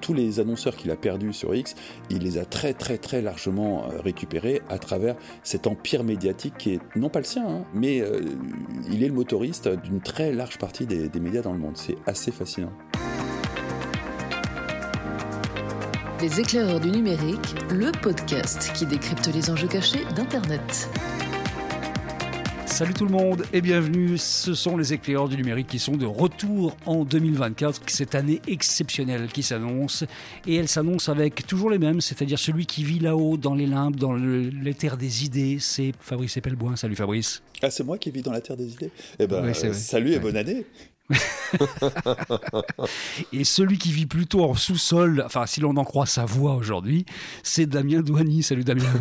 Tous les annonceurs qu'il a perdus sur X, il les a très très très largement euh, récupérés à travers cet empire médiatique qui est non pas le sien, hein, mais euh, il est le motoriste d'une très large partie des, des médias dans le monde. C'est assez fascinant. Les éclaireurs du numérique, le podcast qui décrypte les enjeux cachés d'Internet. Salut tout le monde et bienvenue. Ce sont les éclaireurs du numérique qui sont de retour en 2024, cette année exceptionnelle qui s'annonce. Et elle s'annonce avec toujours les mêmes, c'est-à-dire celui qui vit là-haut dans les limbes, dans les terres des idées, c'est Fabrice Epelboin. Salut Fabrice. Ah, c'est moi qui vis dans la terre des idées? Eh ben, salut et bonne année et celui qui vit plutôt en sous-sol, enfin si l'on en croit sa voix aujourd'hui, c'est Damien Douani. Salut Damien.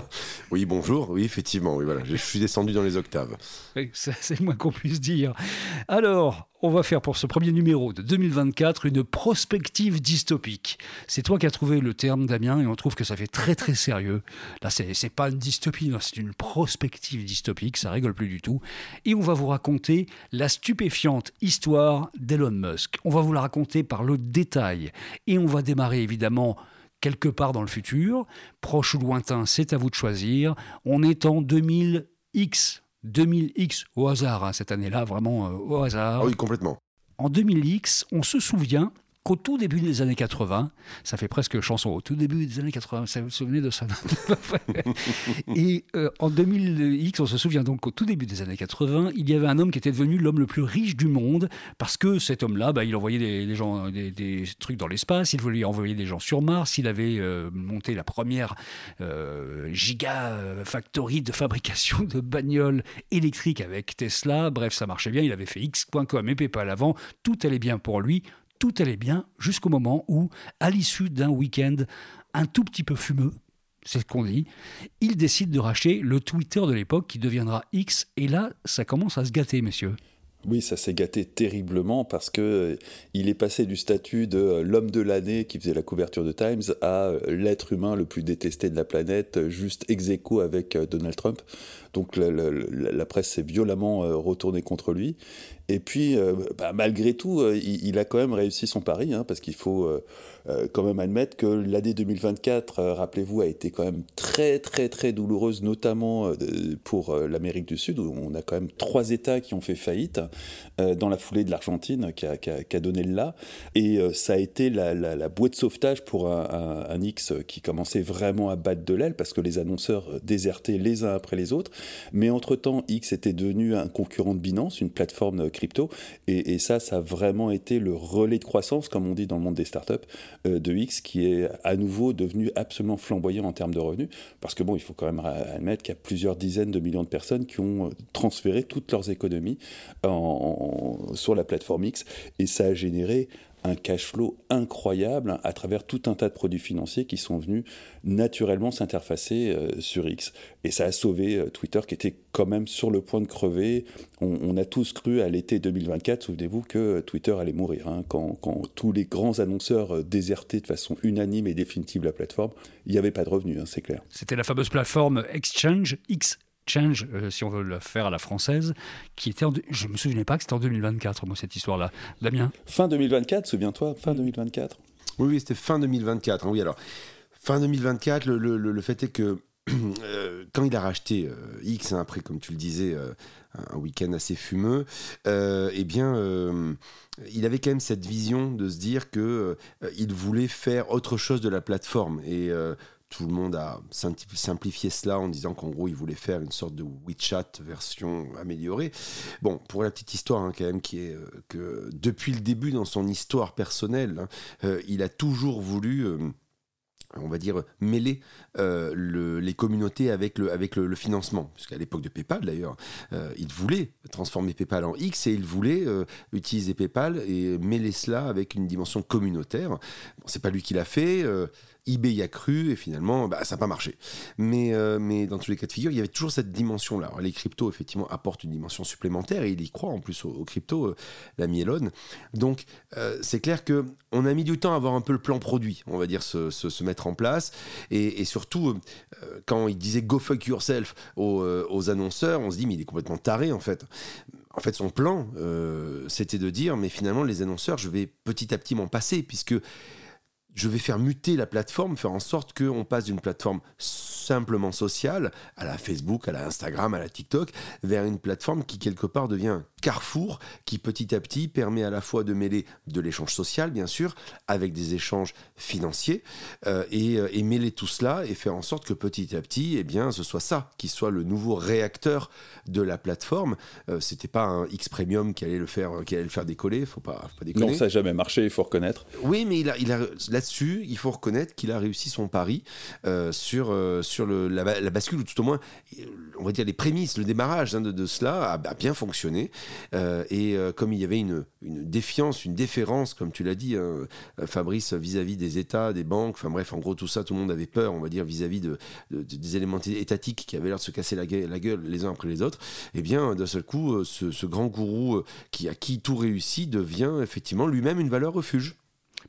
oui, bonjour. Oui, effectivement. Oui, voilà. Je suis descendu dans les octaves. c'est le moins qu'on puisse dire. Alors, on va faire pour ce premier numéro de 2024 une prospective dystopique. C'est toi qui as trouvé le terme, Damien, et on trouve que ça fait très très sérieux. Là, c'est pas une dystopie, c'est une prospective dystopique, ça rigole plus du tout. Et on va vous raconter la stupéfiante histoire d'Elon Musk. On va vous la raconter par le détail. Et on va démarrer évidemment quelque part dans le futur, proche ou lointain, c'est à vous de choisir. On est en 2000X, 2000X au hasard, hein, cette année-là, vraiment euh, au hasard. Ah oui, complètement. En 2000X, on se souvient qu'au tout début des années 80, ça fait presque chanson, au tout début des années 80, vous vous souvenez de ça? Et euh, en 2000X, on se souvient donc qu'au tout début des années 80, il y avait un homme qui était devenu l'homme le plus riche du monde, parce que cet homme-là, bah, il envoyait des, gens, des, trucs dans l'espace, il voulait envoyer des gens sur Mars, il avait euh, monté la première euh, giga factory de fabrication de bagnoles électriques avec Tesla, bref, ça marchait bien, il avait fait X.com et PayPal avant, tout allait bien pour lui, tout allait bien jusqu'au moment où, à l'issue d'un week-end un tout petit peu fumeux, c'est ce qu'on dit, il décide de racheter le Twitter de l'époque qui deviendra X, et là, ça commence à se gâter, messieurs. Oui, ça s'est gâté terriblement parce que euh, il est passé du statut de euh, l'homme de l'année qui faisait la couverture de Times à euh, l'être humain le plus détesté de la planète, juste ex aequo avec Donald Trump. Donc la, presse s'est violemment retournée contre lui. Et puis, bah, malgré tout, il, a quand même réussi son pari, hein, parce qu'il faut quand même admettre que l'année 2024, rappelez-vous, a été quand même très très très douloureuse, notamment pour l'Amérique du Sud, où on a quand même trois États qui ont fait faillite. Euh, dans la foulée de l'Argentine qui a, donné le là. Et euh, ça a été la, bouée de sauvetage pour un, X qui commençait vraiment à battre de l'aile parce que les annonceurs désertaient les uns après les autres. Mais entre-temps, X était devenu un concurrent de Binance, une plateforme crypto. Et, ça, ça a vraiment été le relais de croissance, comme on dit dans le monde des startups, euh, de X qui est à nouveau devenu absolument flamboyant en termes de revenus. Parce que bon, il faut quand même admettre qu'il y a plusieurs dizaines de millions de personnes qui ont transféré toutes leurs économies sur la plateforme X et ça a généré un cash flow incroyable à travers tout un tas de produits financiers qui sont venus naturellement s'interfacer euh, sur X. Et ça a sauvé euh, Twitter qui était quand même sur le point de crever. On, a tous cru à l'été 2024, souvenez-vous, que Twitter allait mourir. Hein. quand, tous les grands annonceurs euh, désertaient de façon unanime et définitive la plateforme, il n'y avait pas de revenus, hein, c'est clair. C'était la fameuse plateforme Exchange, X Change, euh, si on veut le faire à la française, qui était en, je me souvenais pas que c'était en 2024, moi, cette histoire-là. Damien? Fin 2024, souviens-toi, fin 2024. Oui, oui, c'était fin 2024. Hein, oui, alors, fin 2024, le, le, le fait est que euh, quand il a racheté euh, X, hein, après, comme tu le disais, un week-end assez fumeux, eh bien, il avait quand même cette vision de se dire que il voulait faire autre chose de la plateforme. Et tout le monde a simplifié cela en disant qu'en gros, il voulait faire une sorte de WeChat version améliorée. Bon, pour la petite histoire, hein, quand même, qui est euh, que depuis le début dans son histoire personnelle, hein, euh, il a toujours voulu. Euh, on va dire, mêler les communautés avec le, financement. Puisqu'à l'époque de PayPal, d'ailleurs, il voulait transformer PayPal en X et il voulait utiliser PayPal et mêler cela avec une dimension communautaire. Bon, c'est pas lui qui l'a fait eBay a cru et finalement, bah, ça n'a pas marché. Mais, euh, mais dans tous les cas de figure, il y avait toujours cette dimension-là. Les cryptos, effectivement, apportent une dimension supplémentaire et il y croit en plus aux, cryptos, euh, la Elon. Donc, euh, c'est clair que on a mis du temps à avoir un peu le plan produit, on va dire, se, se, mettre en place. Et, surtout, quand il disait go fuck yourself aux, annonceurs, on se dit, mais il est complètement taré en fait. En fait, son plan, c'était de dire, mais finalement, les annonceurs, je vais petit à petit m'en passer, puisque je vais faire muter la plateforme, faire en sorte qu'on passe d'une plateforme simplement sociale, à la Facebook, à la Instagram, à la TikTok, vers une plateforme qui quelque part devient un carrefour qui petit à petit permet à la fois de mêler de l'échange social, bien sûr, avec des échanges financiers, euh, euh, et, mêler tout cela et faire en sorte que petit à petit, eh bien, ce soit ça qui soit le nouveau réacteur de la plateforme. Euh, C'était pas un X Premium qui allait le faire, qui allait le faire décoller, faut pas, faut pas déconner. Non, ça n'a jamais marché, il faut reconnaître. Oui, mais il a, il a là-dessus, il faut reconnaître qu'il a réussi son pari sur sur le, la, bascule ou tout au moins, on va dire les prémices, le démarrage hein, de, cela a, bien fonctionné. Euh, et euh, comme il y avait une, défiance, une déférence, comme tu l'as dit, hein, Fabrice, vis-à-vis des États, des banques, enfin bref, en gros, tout ça, tout le monde avait peur, on va dire, vis-à-vis de, des éléments étatiques qui avaient l'air de se casser la, gueule, les uns après les autres, eh bien, d'un seul coup, euh, ce, grand gourou qui, à qui tout réussit devient effectivement lui-même une valeur refuge.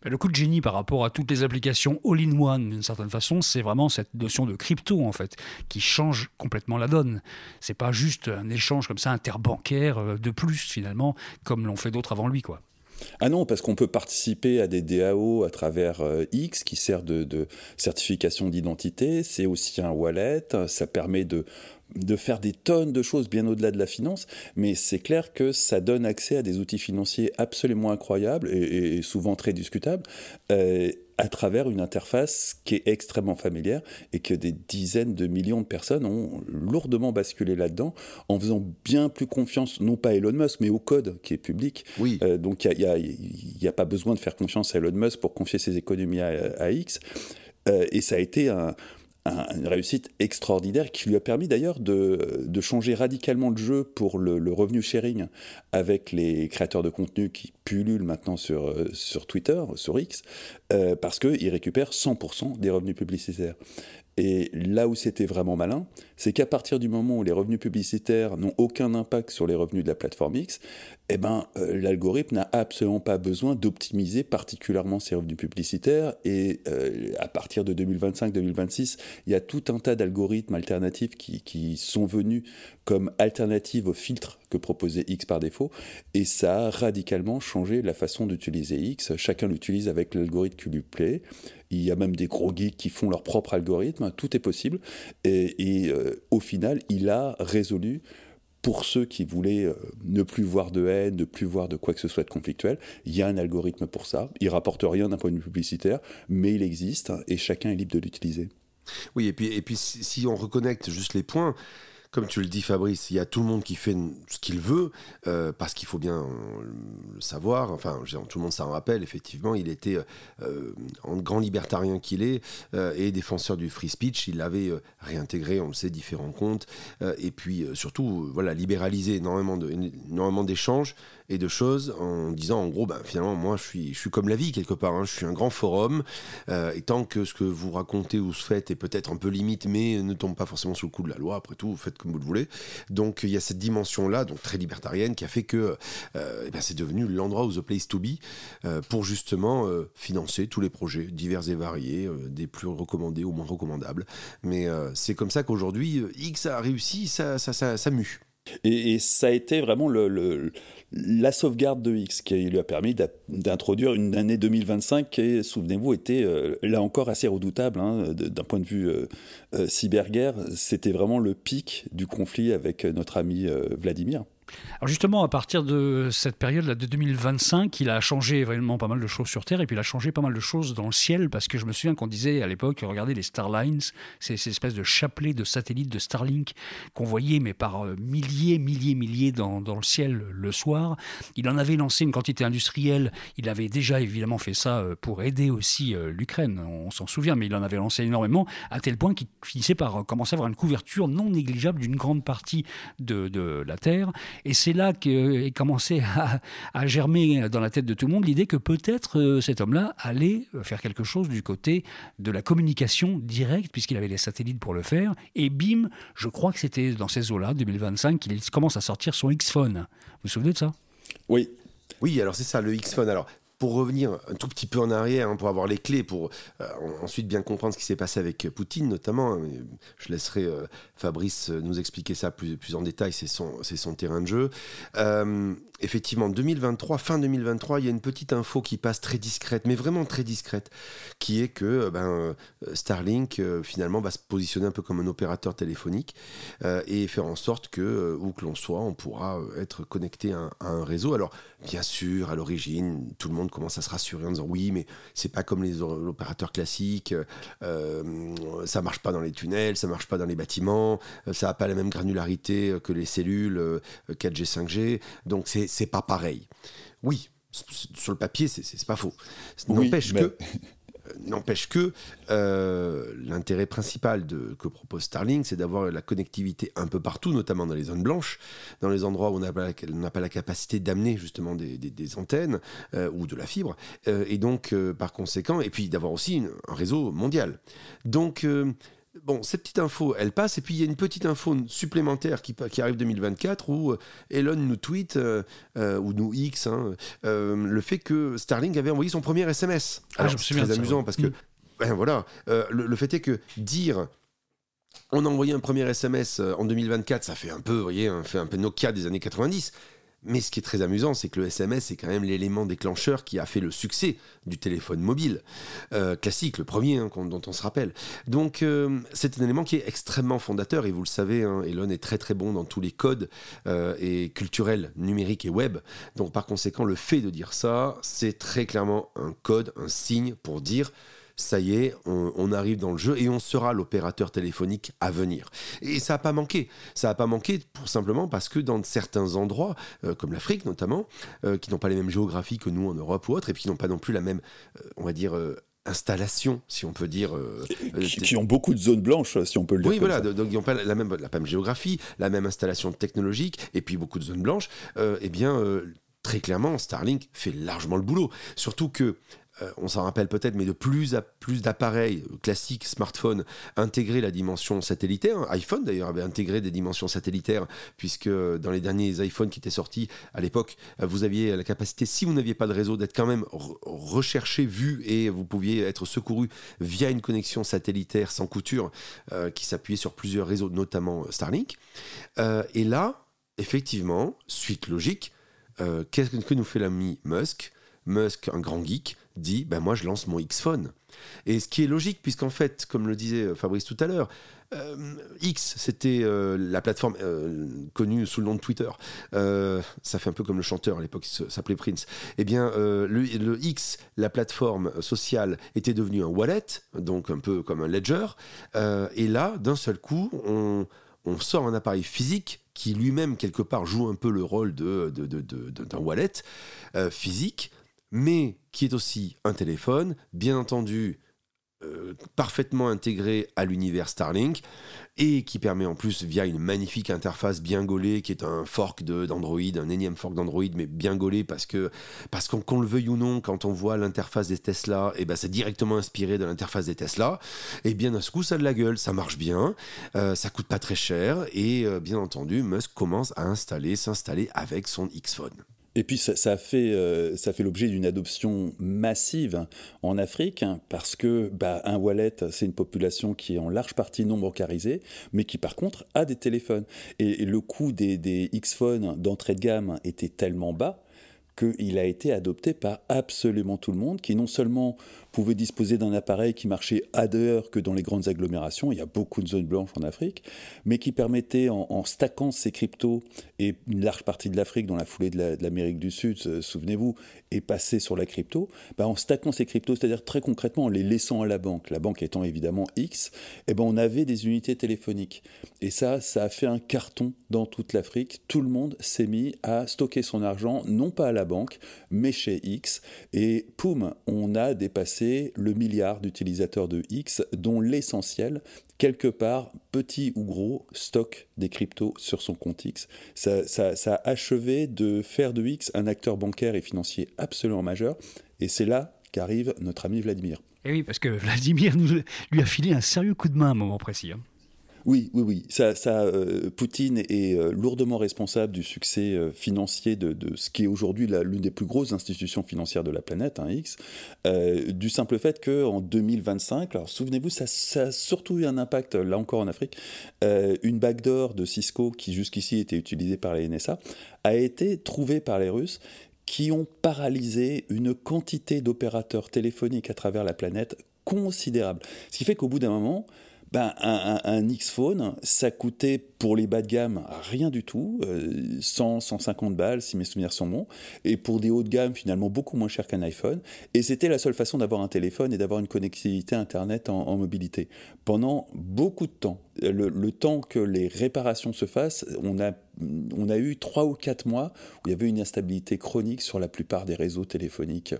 Le coup de génie par rapport à toutes les applications all-in-one, d'une certaine façon, c'est vraiment cette notion de crypto, en fait, qui change complètement la donne. C'est pas juste un échange comme ça interbancaire euh, de plus, finalement, comme l'ont fait d'autres avant lui, quoi. Ah non, parce qu'on peut participer à des DAO à travers euh, X qui sert de, certification d'identité. C'est aussi un wallet. Ça permet de de faire des tonnes de choses bien au-delà de la finance, mais c'est clair que ça donne accès à des outils financiers absolument incroyables et, souvent très discutables. Euh, à travers une interface qui est extrêmement familière et que des dizaines de millions de personnes ont lourdement basculé là-dedans en faisant bien plus confiance, non pas à Elon Musk, mais au code qui est public. Oui. Euh, donc il n'y a, pas besoin de faire confiance à Elon Musk pour confier ses économies à, X. Euh, et ça a été un, une réussite extraordinaire qui lui a permis d'ailleurs de, changer radicalement le jeu pour le, revenu sharing avec les créateurs de contenu qui pullulent maintenant sur, euh, sur Twitter, sur X, euh, parce qu'ils récupèrent 100% des revenus publicitaires. Et là où c'était vraiment malin, c'est qu'à partir du moment où les revenus publicitaires n'ont aucun impact sur les revenus de la plateforme X, eh ben, euh, l'algorithme n'a absolument pas besoin d'optimiser particulièrement ses revenus publicitaires. Et euh, à partir de 2025-2026, il y a tout un tas d'algorithmes alternatifs qui, sont venus comme alternative aux filtres que proposait X par défaut. Et ça a radicalement changé la façon d'utiliser X. Chacun l'utilise avec l'algorithme qui lui plaît. Il y a même des gros geeks qui font leur propre algorithme, tout est possible. Et, euh, au final, il a résolu pour ceux qui voulaient euh, ne plus voir de haine, ne plus voir de quoi que ce soit de conflictuel, il y a un algorithme pour ça. Il rapporte rien d'un point de vue publicitaire, mais il existe et chacun est libre de l'utiliser. Oui, et puis, et puis si on reconnecte juste les points, comme tu le dis Fabrice, il y a tout le monde qui fait ce qu'il veut, euh, parce qu'il faut bien le savoir, enfin tout le monde s'en rappelle, effectivement, il était, euh, en grand libertarien qu'il est, euh, et défenseur du free speech, il avait réintégré, on le sait, différents comptes, et puis surtout, voilà, libéralisé énormément d'échanges, et de choses en disant en gros, ben, finalement, moi je suis, je suis comme la vie quelque part, hein. je suis un grand forum, euh, et tant que ce que vous racontez ou ce faites est peut-être un peu limite, mais ne tombe pas forcément sous le coup de la loi, après tout, faites comme vous le voulez. Donc il y a cette dimension-là, donc très libertarienne, qui a fait que euh, eh ben, c'est devenu l'endroit où The Place to Be euh, pour justement financer tous les projets divers et variés, des plus recommandés aux moins recommandables. Mais c'est comme ça qu'aujourd'hui, X a réussi, ça, ça, ça, ça mue. Et, ça a été vraiment la sauvegarde de X qui lui a permis d'introduire une année 2025 qui, souvenez-vous, était euh, là encore assez redoutable hein, d'un point de vue euh, euh, cyberguerre. C'était vraiment le pic du conflit avec notre ami Vladimir. Alors justement, à partir de cette période-là de 2025, il a changé vraiment pas mal de choses sur Terre et puis il a changé pas mal de choses dans le ciel parce que je me souviens qu'on disait à l'époque, regardez les Starlines, ces, ces espèces de chapelets de satellites de Starlink qu'on voyait mais par euh, milliers, milliers, milliers dans, le ciel le soir. Il en avait lancé une quantité industrielle. Il avait déjà évidemment fait ça euh, pour aider aussi euh, l'Ukraine, on s'en souvient, mais il en avait lancé énormément à tel point qu'il finissait par commencer à avoir une couverture non négligeable d'une grande partie de la Terre. Et c'est là qu'est commencé à, germer dans la tête de tout le monde l'idée que peut-être euh, cet homme-là allait faire quelque chose du côté de la communication directe, puisqu'il avait les satellites pour le faire. Et bim, je crois que c'était dans ces eaux-là, 2025, qu'il commence à sortir son X-Phone. Vous vous souvenez de ça? Oui. Oui, alors c'est ça, le X-Phone. Alors, pour revenir un tout petit peu en arrière, hein, pour avoir les clés, pour euh, ensuite bien comprendre ce qui s'est passé avec Poutine notamment, hein, je laisserai euh, Fabrice nous expliquer ça plus, en détail, c'est son terrain de jeu. Effectivement, 2023, fin 2023, il y a une petite info qui passe très discrète, mais vraiment très discrète, qui est que ben, Starlink finalement va se positionner un peu comme un opérateur téléphonique et faire en sorte que, où que l'on soit, on pourra être connecté à un réseau. Alors, bien sûr, à l'origine, tout le monde commence à se rassurer en disant oui, mais c'est pas comme les opérateurs classiques, euh, ça marche pas dans les tunnels, ça marche pas dans les bâtiments, euh, ça a pas la même granularité que les cellules 4G, euh, 5G, donc c'est pas pareil. Oui, sur le papier, c'est pas faux. N'empêche que N'empêche que euh, l'intérêt principal de, que propose Starlink, c'est d'avoir la connectivité un peu partout, notamment dans les zones blanches, dans les endroits où on n'a pas, pas, la capacité d'amener justement des, antennes euh, ou de la fibre, euh, et donc par conséquent, et puis d'avoir aussi un réseau mondial. Donc Bon, cette petite info, elle passe, et puis il y a une petite info supplémentaire qui, qui arrive 2024 où euh, Elon nous tweet, euh, euh, ou nous X, hein, le fait que Starlink avait envoyé son premier SMS. Ah, Alors, c'est très amusant parce que, mm. ben, voilà, le, fait est que dire on a envoyé un premier SMS en 2024, ça fait un peu, vous voyez, hein, fait un peu Nokia des années 90. Mais ce qui est très amusant, c'est que le SMS est quand même l'élément déclencheur qui a fait le succès du téléphone mobile euh, classique, le premier hein, dont on se rappelle. Donc euh, c'est un élément qui est extrêmement fondateur et vous le savez, hein, Elon est très très bon dans tous les codes euh, et culturels numériques et web. Donc par conséquent, le fait de dire ça, c'est très clairement un code, un signe pour dire ça y est, on, arrive dans le jeu et on sera l'opérateur téléphonique à venir. Et ça n'a pas manqué. Ça n'a pas manqué pour simplement parce que dans certains endroits, euh, comme l'Afrique notamment, euh, qui n'ont pas les mêmes géographies que nous en Europe ou autre, et puis qui n'ont pas non plus la même, euh, on va dire, installation, si on peut dire. qui, ont beaucoup de zones blanches, si on peut le dire. Oui, voilà, donc ils n'ont pas la même, la même géographie, la même installation technologique, et puis beaucoup de zones blanches. eh bien, très clairement, Starlink fait largement le boulot. Surtout que euh, on s'en rappelle peut-être, mais de plus à plus d'appareils classiques, smartphones, intégrer la dimension satellitaire. iPhone d'ailleurs avait intégré des dimensions satellitaires, puisque dans les derniers iPhones qui étaient sortis à l'époque, euh, vous aviez la capacité, si vous n'aviez pas de réseau, d'être quand même recherché, vu, et vous pouviez être secouru via une connexion satellitaire sans couture euh, qui s'appuyait sur plusieurs réseaux, notamment Starlink. et là, effectivement, suite logique, qu'est-ce que nous fait l'ami Musk? Musk, un grand geek, dit ben moi je lance mon X-Phone. Et ce qui est logique, puisqu'en fait, comme le disait euh, Fabrice tout à l'heure, euh, X, c'était euh, la plateforme connue sous le nom de Twitter. ça fait un peu comme le chanteur à l'époque, il s'appelait Prince. Eh bien, le, X, la plateforme sociale, était devenue un wallet, donc un peu comme un ledger. et là, d'un seul coup, on, sort un appareil physique qui lui-même, quelque part, joue un peu le rôle d'un de, de, wallet physique mais qui est aussi un téléphone, bien entendu euh, parfaitement intégré à l'univers Starlink et qui permet en plus via une magnifique interface bien gaulée qui est un fork d'Android, un énième fork d'Android mais bien gaulé parce que parce qu'on le veuille ou non quand on voit l'interface des Tesla et eh ben c'est directement inspiré de l'interface des Tesla. Et bien d'un coup ça a de la gueule ça marche bien euh, ça coûte pas très cher et euh, bien entendu Musk commence à installer s'installer avec son X-Phone et puis ça, fait, euh, fait l'objet d'une adoption massive en Afrique, hein, parce que bah, un wallet, c'est une population qui est en large partie non bancarisée, mais qui par contre a des téléphones. Et, le coût des, des X-phones d'entrée de gamme était tellement bas qu'il a été adopté par absolument tout le monde, qui non seulement pouvait disposer d'un appareil qui marchait ailleurs que dans les grandes agglomérations, il y a beaucoup de zones blanches en Afrique, mais qui permettait, en, stackant ces cryptos, et une large partie de l'Afrique, dans la foulée de l'Amérique du Sud, euh, souvenez-vous, est passée sur la crypto, bah, en stackant ces cryptos, c'est-à-dire très concrètement en les laissant à la banque, la banque étant évidemment X, eh ben on avait des unités téléphoniques. Et ça, ça a fait un carton dans toute l'Afrique. Tout le monde s'est mis à stocker son argent, non pas à la banque, mais chez X. Et poum, on a dépassé le milliard d'utilisateurs de X, dont l'essentiel, quelque part, petit ou gros, stocke des cryptos sur son compte X. Ça, a achevé de faire de X un acteur bancaire et financier absolument majeur, et c'est là qu'arrive notre ami Vladimir. Et oui, parce que Vladimir nous, lui a filé un sérieux coup de main à un moment précis. Hein. Oui, oui, oui. Ça, euh, Poutine est euh, lourdement responsable du succès euh, financier de, ce qui est aujourd'hui l'une des plus grosses institutions financières de la planète, hein, X, du simple fait qu'en 2025, alors souvenez-vous, ça, ça, a surtout eu un impact, là encore en Afrique, une backdoor de Cisco qui jusqu'ici était utilisée par la NSA, a été trouvée par les Russes qui ont paralysé une quantité d'opérateurs téléphoniques à travers la planète considérable. Ce qui fait qu'au bout d'un moment, ben, un, X-Phone, ça coûtait pour les bas de gamme rien du tout, 100, euh, 150 balles si mes souvenirs sont bons, et pour des hauts de gamme finalement beaucoup moins cher qu'un iPhone. Et c'était la seule façon d'avoir un téléphone et d'avoir une connectivité Internet en, mobilité. Pendant beaucoup de temps, le, temps que les réparations se fassent, on a, on a eu trois ou quatre mois où il y avait une instabilité chronique sur la plupart des réseaux téléphoniques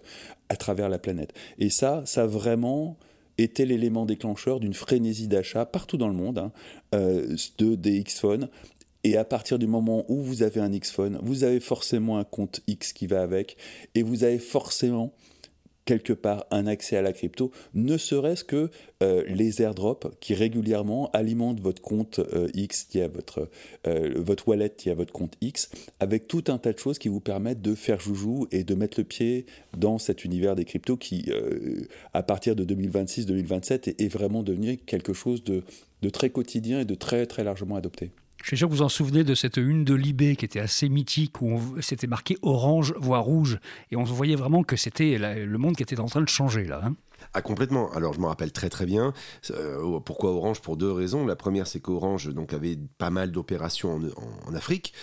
à travers la planète. Et ça, ça vraiment était l'élément déclencheur d'une frénésie d'achat partout dans le monde hein, euh, de, des X-Phones. Et à partir du moment où vous avez un X-Phone, vous avez forcément un compte X qui va avec, et vous avez forcément quelque part un accès à la crypto, ne serait-ce que euh, les airdrops qui régulièrement alimentent votre compte euh, X, qui a votre, euh, votre wallet, qui a votre compte X, avec tout un tas de choses qui vous permettent de faire joujou et de mettre le pied dans cet univers des cryptos qui, à partir de 2026-2027, est, est, vraiment devenu quelque chose de, de très quotidien et de très très largement adopté. Je suis sûr que vous en souvenez de cette une de Libé qui était assez mythique, où c'était marqué orange, voire rouge, et on voyait vraiment que c'était le monde qui était en train de changer là. Hein. Ah complètement. Alors je me rappelle très très bien. Euh, pourquoi Orange? Pour deux raisons. La première, c'est qu'Orange avait pas mal d'opérations en, Afrique,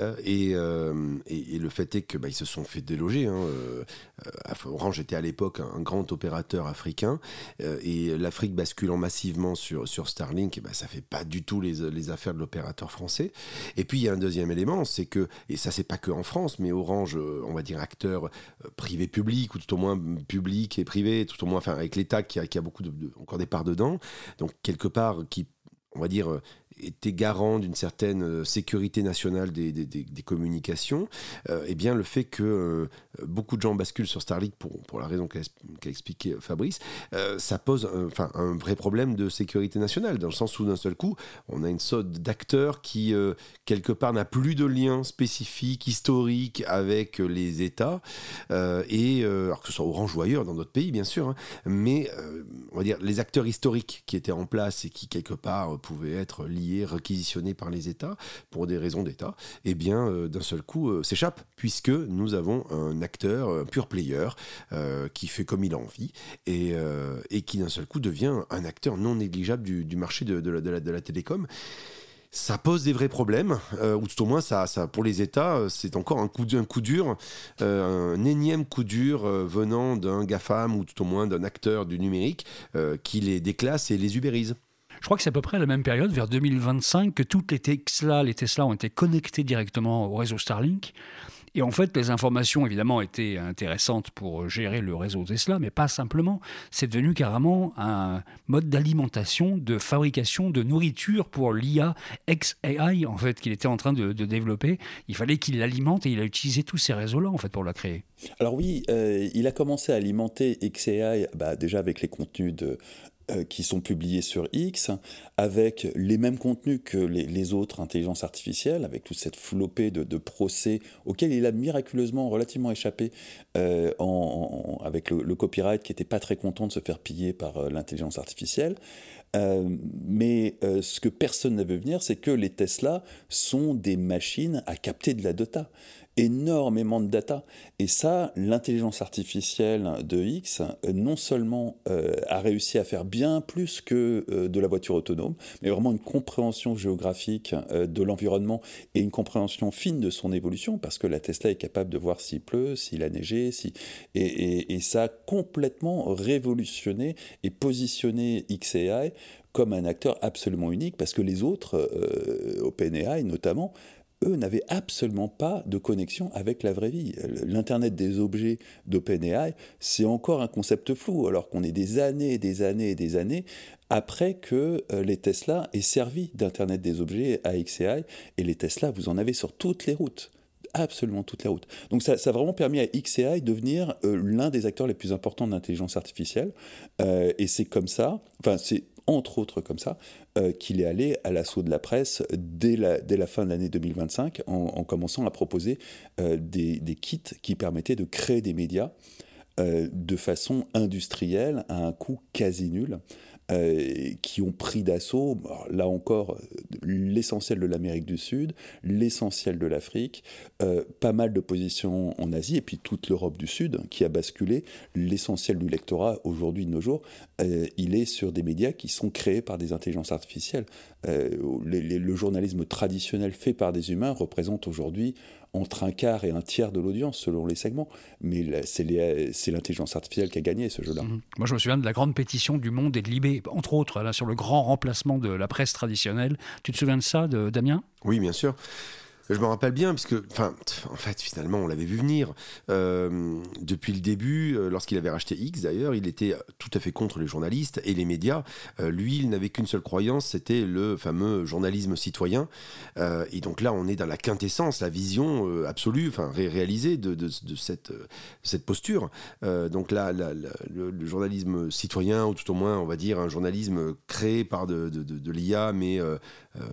euh, euh, et, le fait est que bah, se sont fait déloger. Hein, Orange était à l'époque un, grand opérateur africain, et l'Afrique basculant massivement sur Starlink, et bah, ça fait pas du tout les, les affaires de l'opérateur français. Et puis il y a un deuxième élément, c'est que et ça c'est pas que en France, mais Orange, on va dire acteur privé public ou tout au moins public et privé, tout au moins avec l'État qui a, beaucoup de, encore des parts dedans, donc quelque part qui, on va dire, était garant d'une certaine euh, sécurité nationale des, communications, euh, eh bien le fait que euh, beaucoup de gens basculent sur Starlink pour, pour la raison qu'a expliqué Fabrice, ça pose enfin, un vrai problème de sécurité nationale, dans le sens où d'un seul coup, on a une sorte d'acteur qui, quelque part, n'a plus de lien spécifique, historique avec les États, et alors que ce soit Orange ou ailleurs, dans d'autres pays, bien sûr, hein, mais on va dire les acteurs historiques qui étaient en place et qui, quelque part, pouvaient être liés réquisitionné par les États pour des raisons d'État, eh bien, euh, d'un seul coup, euh, s'échappe, puisque nous avons un acteur, un pur player, euh, qui fait comme il a envie, et, qui d'un seul coup devient un acteur non négligeable du, marché de, la, télécom ça pose des vrais problèmes, ou tout au moins ça, ça pour les États, c'est encore un coup, un coup dur, un énième coup dur venant d'un GAFAM ou tout au moins d'un acteur du numérique qui les déclasse et les ubérise. Je crois que c'est à peu près à la même période, vers 2025, que toutes les Tesla, les Tesla ont été connectés directement au réseau Starlink. Et en fait, les informations, évidemment, étaient intéressantes pour gérer le réseau Tesla, mais pas simplement. C'est devenu carrément un mode d'alimentation, de fabrication de nourriture pour l'IA XAI, en fait, qu'il était en train de, développer. Il fallait qu'il l'alimente et il a utilisé tous ces réseaux-là, en fait, pour la créer. Alors oui, euh, il a commencé à alimenter XAI bah, déjà avec les contenus de, qui sont publiés sur X, avec les mêmes contenus que les, autres intelligences artificielles, avec toute cette flopée de, procès auxquels il a miraculeusement relativement échappé euh, avec le, copyright qui n'était pas très content de se faire piller par euh, l'intelligence artificielle. mais ce que personne n'avait venir, c'est que les Tesla sont des machines à capter de la data énormément de data. Et ça, l'intelligence artificielle de X, non seulement euh, a réussi à faire bien plus que euh, de la voiture autonome, mais vraiment une compréhension géographique euh, de l'environnement et une compréhension fine de son évolution, parce que la Tesla est capable de voir s'il pleut, s'il a neigé, et, et, ça a complètement révolutionné et positionné XAI comme un acteur absolument unique, parce que les autres, OpenAI notamment, eux n'avaient absolument pas de connexion avec la vraie vie. L'Internet des objets d'OpenAI, c'est encore un concept flou, alors qu'on est des années et des années et des années après que euh, les Tesla aient servi d'Internet des objets à XAI, et les Tesla, vous en avez sur toutes les routes absolument toutes les routes. Donc ça, a vraiment permis à XAI de devenir euh, l'un des acteurs les plus importants de l'intelligence artificielle. Euh, et c'est comme ça, enfin c'est entre autres comme ça, qu'il est allé à l'assaut de la presse dès la, fin de l'année 2025 en, commençant à proposer des, des, kits qui permettaient de créer des médias de façon industrielle à un coût quasi nul. Euh, qui ont pris d'assaut, là encore, l'essentiel de l'Amérique du Sud, l'essentiel de l'Afrique, euh, pas mal de positions en Asie, et puis toute l'Europe du Sud, qui a basculé. L'essentiel du lectorat, aujourd'hui, de nos jours, euh, il est sur des médias qui sont créés par des intelligences artificielles. le journalisme traditionnel fait par des humains représente aujourd'hui entre un quart et un tiers de l'audience selon les segments. Mais c'est l'intelligence artificielle qui a gagné ce jeu-là. Mhm. Moi, je me souviens de la grande pétition du Monde et de Libé, entre autres, là, sur le grand remplacement de la presse traditionnelle. Tu te souviens de ça, de, Damien? Oui, bien sûr. Je me rappelle bien, puisque, enfin, en fait, finalement, on l'avait vu venir. Euh, depuis le début, euh, lorsqu'il avait racheté X, d'ailleurs, il était tout à fait contre les journalistes et les médias. Euh, lui, il n'avait qu'une seule croyance, c'était le fameux journalisme citoyen. et donc là, on est dans la quintessence, la vision absolue, enfin, réalisée de, cette, posture. donc là, le, journalisme citoyen, ou tout au moins, on va dire, un journalisme créé par de, de l'IA, mais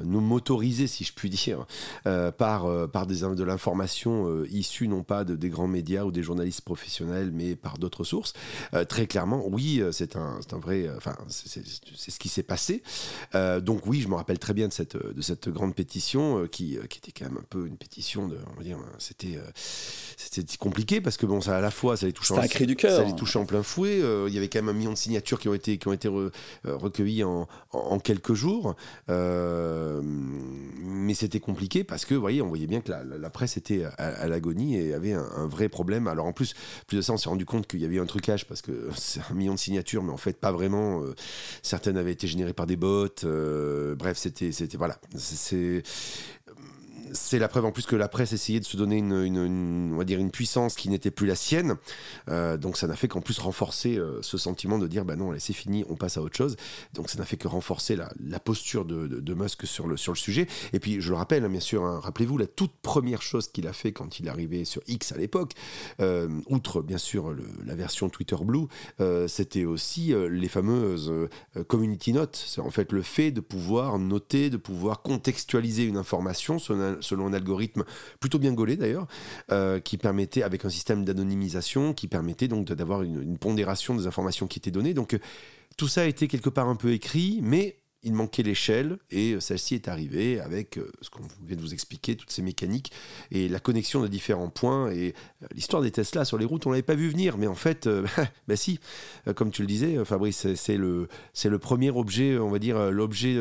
nous motorisé, si je puis dire, par, euh, par des, de l'information euh, issue non pas de, des grands médias ou des journalistes professionnels, mais par d'autres sources. Euh, très clairement, oui, c'est un, un, vrai. Enfin, c'est ce qui s'est passé. donc, oui, je me rappelle très bien de cette, de cette grande pétition qui, qui était quand même un peu une pétition de. On va dire, c'était c'était compliqué parce que bon, ça à la fois, ça les touchait, en, cri du cœur. Ça les touchait en plein fouet. il y avait quand même un million de signatures qui ont été, qui ont été recueillies en, en, quelques jours. mais c'était compliqué parce que, vous on voyait bien que la, presse était à, l'agonie et avait un, vrai problème. Alors en plus, plus de ça, on s'est rendu compte qu'il y avait un trucage parce que c'est un million de signatures, mais en fait pas vraiment. Euh, certaines avaient été générées par des bots. Euh, bref, c'était, c'était voilà. C'est la preuve en plus que la presse essayait de se donner une, on va dire une puissance qui n'était plus la sienne. Euh, donc ça n'a fait qu'en plus renforcer euh, ce sentiment de dire bah non, c'est fini, on passe à autre chose. Donc ça n'a fait que renforcer la, posture de, Musk sur le, sur le sujet. Et puis je le rappelle, hein, bien sûr, hein, rappelez-vous la toute première chose qu'il a fait quand il est arrivé sur X à l'époque, euh, outre bien sûr la version Twitter Blue, c'était aussi les fameuses community notes. C'est en fait le fait de pouvoir noter, de pouvoir contextualiser une information selon un algorithme plutôt bien gaulé d'ailleurs, euh, qui permettait, avec un système d'anonymisation, qui permettait donc d'avoir une, une, pondération des informations qui étaient données. Donc tout ça a été quelque part un peu écrit, mais il manquait l'échelle et celle-ci est arrivée avec euh, ce qu'on vient de vous expliquer, toutes ces mécaniques et la connexion de différents points. Et euh, l'histoire des Tesla sur les routes, on l'avait pas vu venir, mais en fait, ben si, comme tu le disais, Fabrice, c'est le, c'est le premier objet, on va dire, l'objet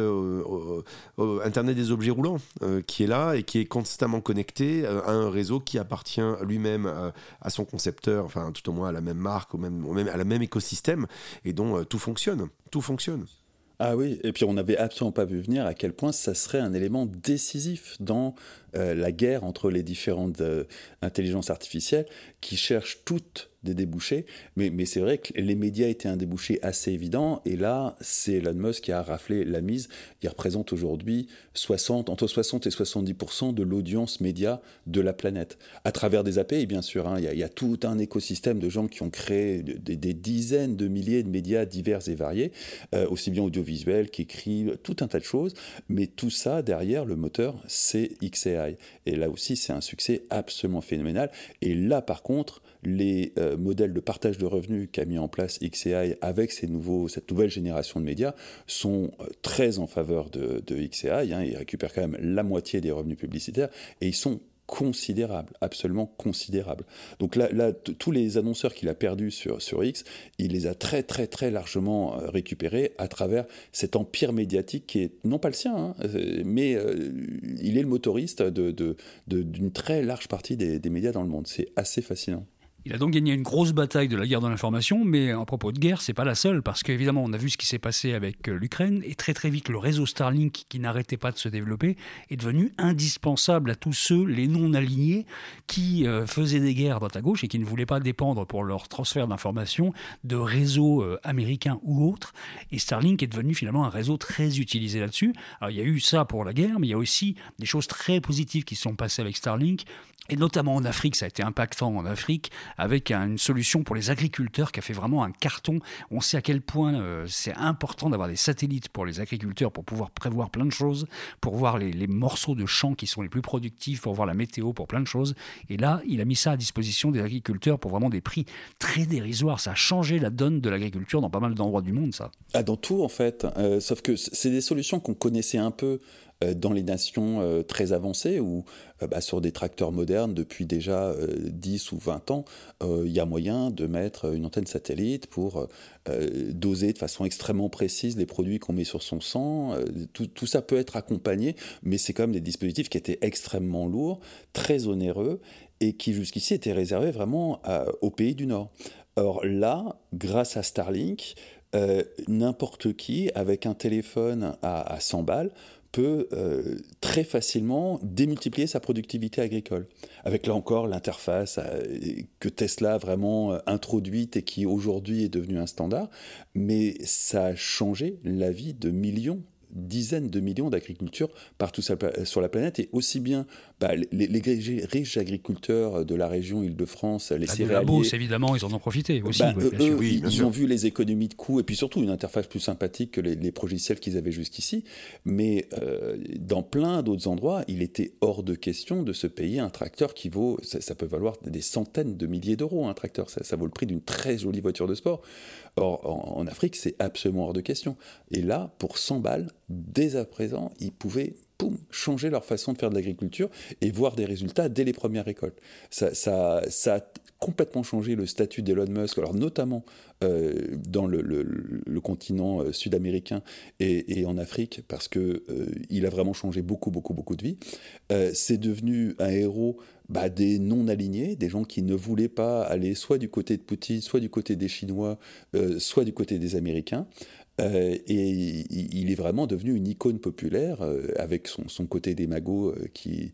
Internet des objets roulants qui est là et qui est constamment connecté à un réseau qui appartient lui-même à, son concepteur, enfin tout au moins à la même marque, au même, même à la même écosystème et dont tout fonctionne. Tout fonctionne. Ah oui, et puis on n'avait absolument pas vu venir à quel point ça serait un élément décisif dans euh, la guerre entre les différentes euh, intelligences artificielles qui cherchent toutes des débouchés. Mais, c'est vrai que les médias étaient un débouché assez évident. Et là, c'est Elon Musk qui a raflé la mise. Il représente aujourd'hui 60, entre 60 et 70% de l'audience média de la planète. À travers des API, bien sûr. Hein. Il, y a, tout un écosystème de gens qui ont créé des, dizaines de milliers de médias divers et variés, euh, aussi bien audiovisuels qu'écrits, tout un tas de choses. Mais tout ça, derrière, le moteur, c'est Et là aussi, c'est un succès absolument phénoménal. Et là, par contre, les euh, modèles de partage de revenus qu'a mis en place XAI avec cette nouvelle génération de médias sont euh, très en faveur de, de XAI. Hein. Ils récupèrent quand même la moitié des revenus publicitaires et ils sont considérable, absolument considérable. Donc là, tous les annonceurs qu'il a perdus sur, sur X, il les a très très très largement euh, récupérés à travers cet empire médiatique qui est non pas le sien, hein, euh, mais euh, il est le motoriste d'une très large partie des médias dans le monde. C'est assez fascinant. Il a donc gagné une grosse bataille de la guerre de l'information, mais à propos de guerre, c'est pas la seule, parce qu'évidemment, on a vu ce qui s'est passé avec euh, l'Ukraine, et très très vite, le réseau Starlink, qui n'arrêtait pas de se développer, est devenu indispensable à tous ceux, les non-alignés, qui euh, faisaient des guerres droite à gauche et qui ne voulaient pas dépendre pour leur transfert d'informations de réseaux euh, américains ou autres. Et Starlink est devenu finalement un réseau très utilisé là-dessus. Alors il y a eu ça pour la guerre, mais il y a aussi des choses très positives qui sont passées avec Starlink et notamment en Afrique, ça a été impactant en Afrique, avec une solution pour les agriculteurs qui a fait vraiment un carton. On sait à quel point euh, c'est important d'avoir des satellites pour les agriculteurs pour pouvoir prévoir plein de choses, pour voir les, morceaux de champs qui sont les plus productifs, pour voir la météo, pour plein de choses. Et là, il a mis ça à disposition des agriculteurs pour vraiment des prix très dérisoires. Ça a changé la donne de l'agriculture dans pas mal d'endroits du monde, ça. Ah, dans tout, en fait. Euh, sauf que c'est des solutions qu'on connaissait un peu dans les nations euh, très avancées ou bah, sur des tracteurs modernes depuis déjà 10 ou 20 ans, il y a moyen de mettre une antenne satellite pour doser de façon extrêmement précise les produits qu'on met sur son sang. Tout, ça peut être accompagné, mais c'est quand même des dispositifs qui étaient extrêmement lourds, très onéreux et qui jusqu'ici étaient réservés vraiment aux pays du Nord. Or là, grâce à Starlink, euh, n'importe qui, avec un téléphone à, 100 balles, peut euh, très facilement démultiplier sa productivité agricole. Avec là encore l'interface euh, que Tesla a vraiment introduite et qui aujourd'hui est devenue un standard, mais ça a changé la vie de millions dizaines de millions d'agriculteurs partout sur la planète, et aussi bien bah, les, riches agriculteurs de la région Île-de-France, les bah, céréaliers... évidemment, ils en ont profité aussi. Bah, eux, ils, ont vu les économies de coûts, et puis surtout une interface plus sympathique que les, les logiciels qu'ils avaient jusqu'ici, mais euh, dans plein d'autres endroits, il était hors de question de se payer un tracteur qui vaut, ça, peut valoir des centaines de milliers d'euros, un tracteur, ça, ça vaut le prix d'une très jolie voiture de sport. Or, en, Afrique, c'est absolument hors de question. Et là, pour 100 balles, dès à présent, ils pouvaient changer leur façon de faire de l'agriculture et voir des résultats dès les premières récoltes. Ça, ça, a complètement changé le statut d'Elon Musk, alors notamment euh, dans le, continent euh, sud-américain et, en Afrique, parce que euh, il a vraiment changé beaucoup, beaucoup, beaucoup de vies. c'est devenu un héros bah, des non-alignés, des gens qui ne voulaient pas aller soit du côté de Poutine, soit du côté des Chinois, soit du côté des Américains. Euh, et il est vraiment devenu une icône populaire euh, avec son, côté démago euh, qui,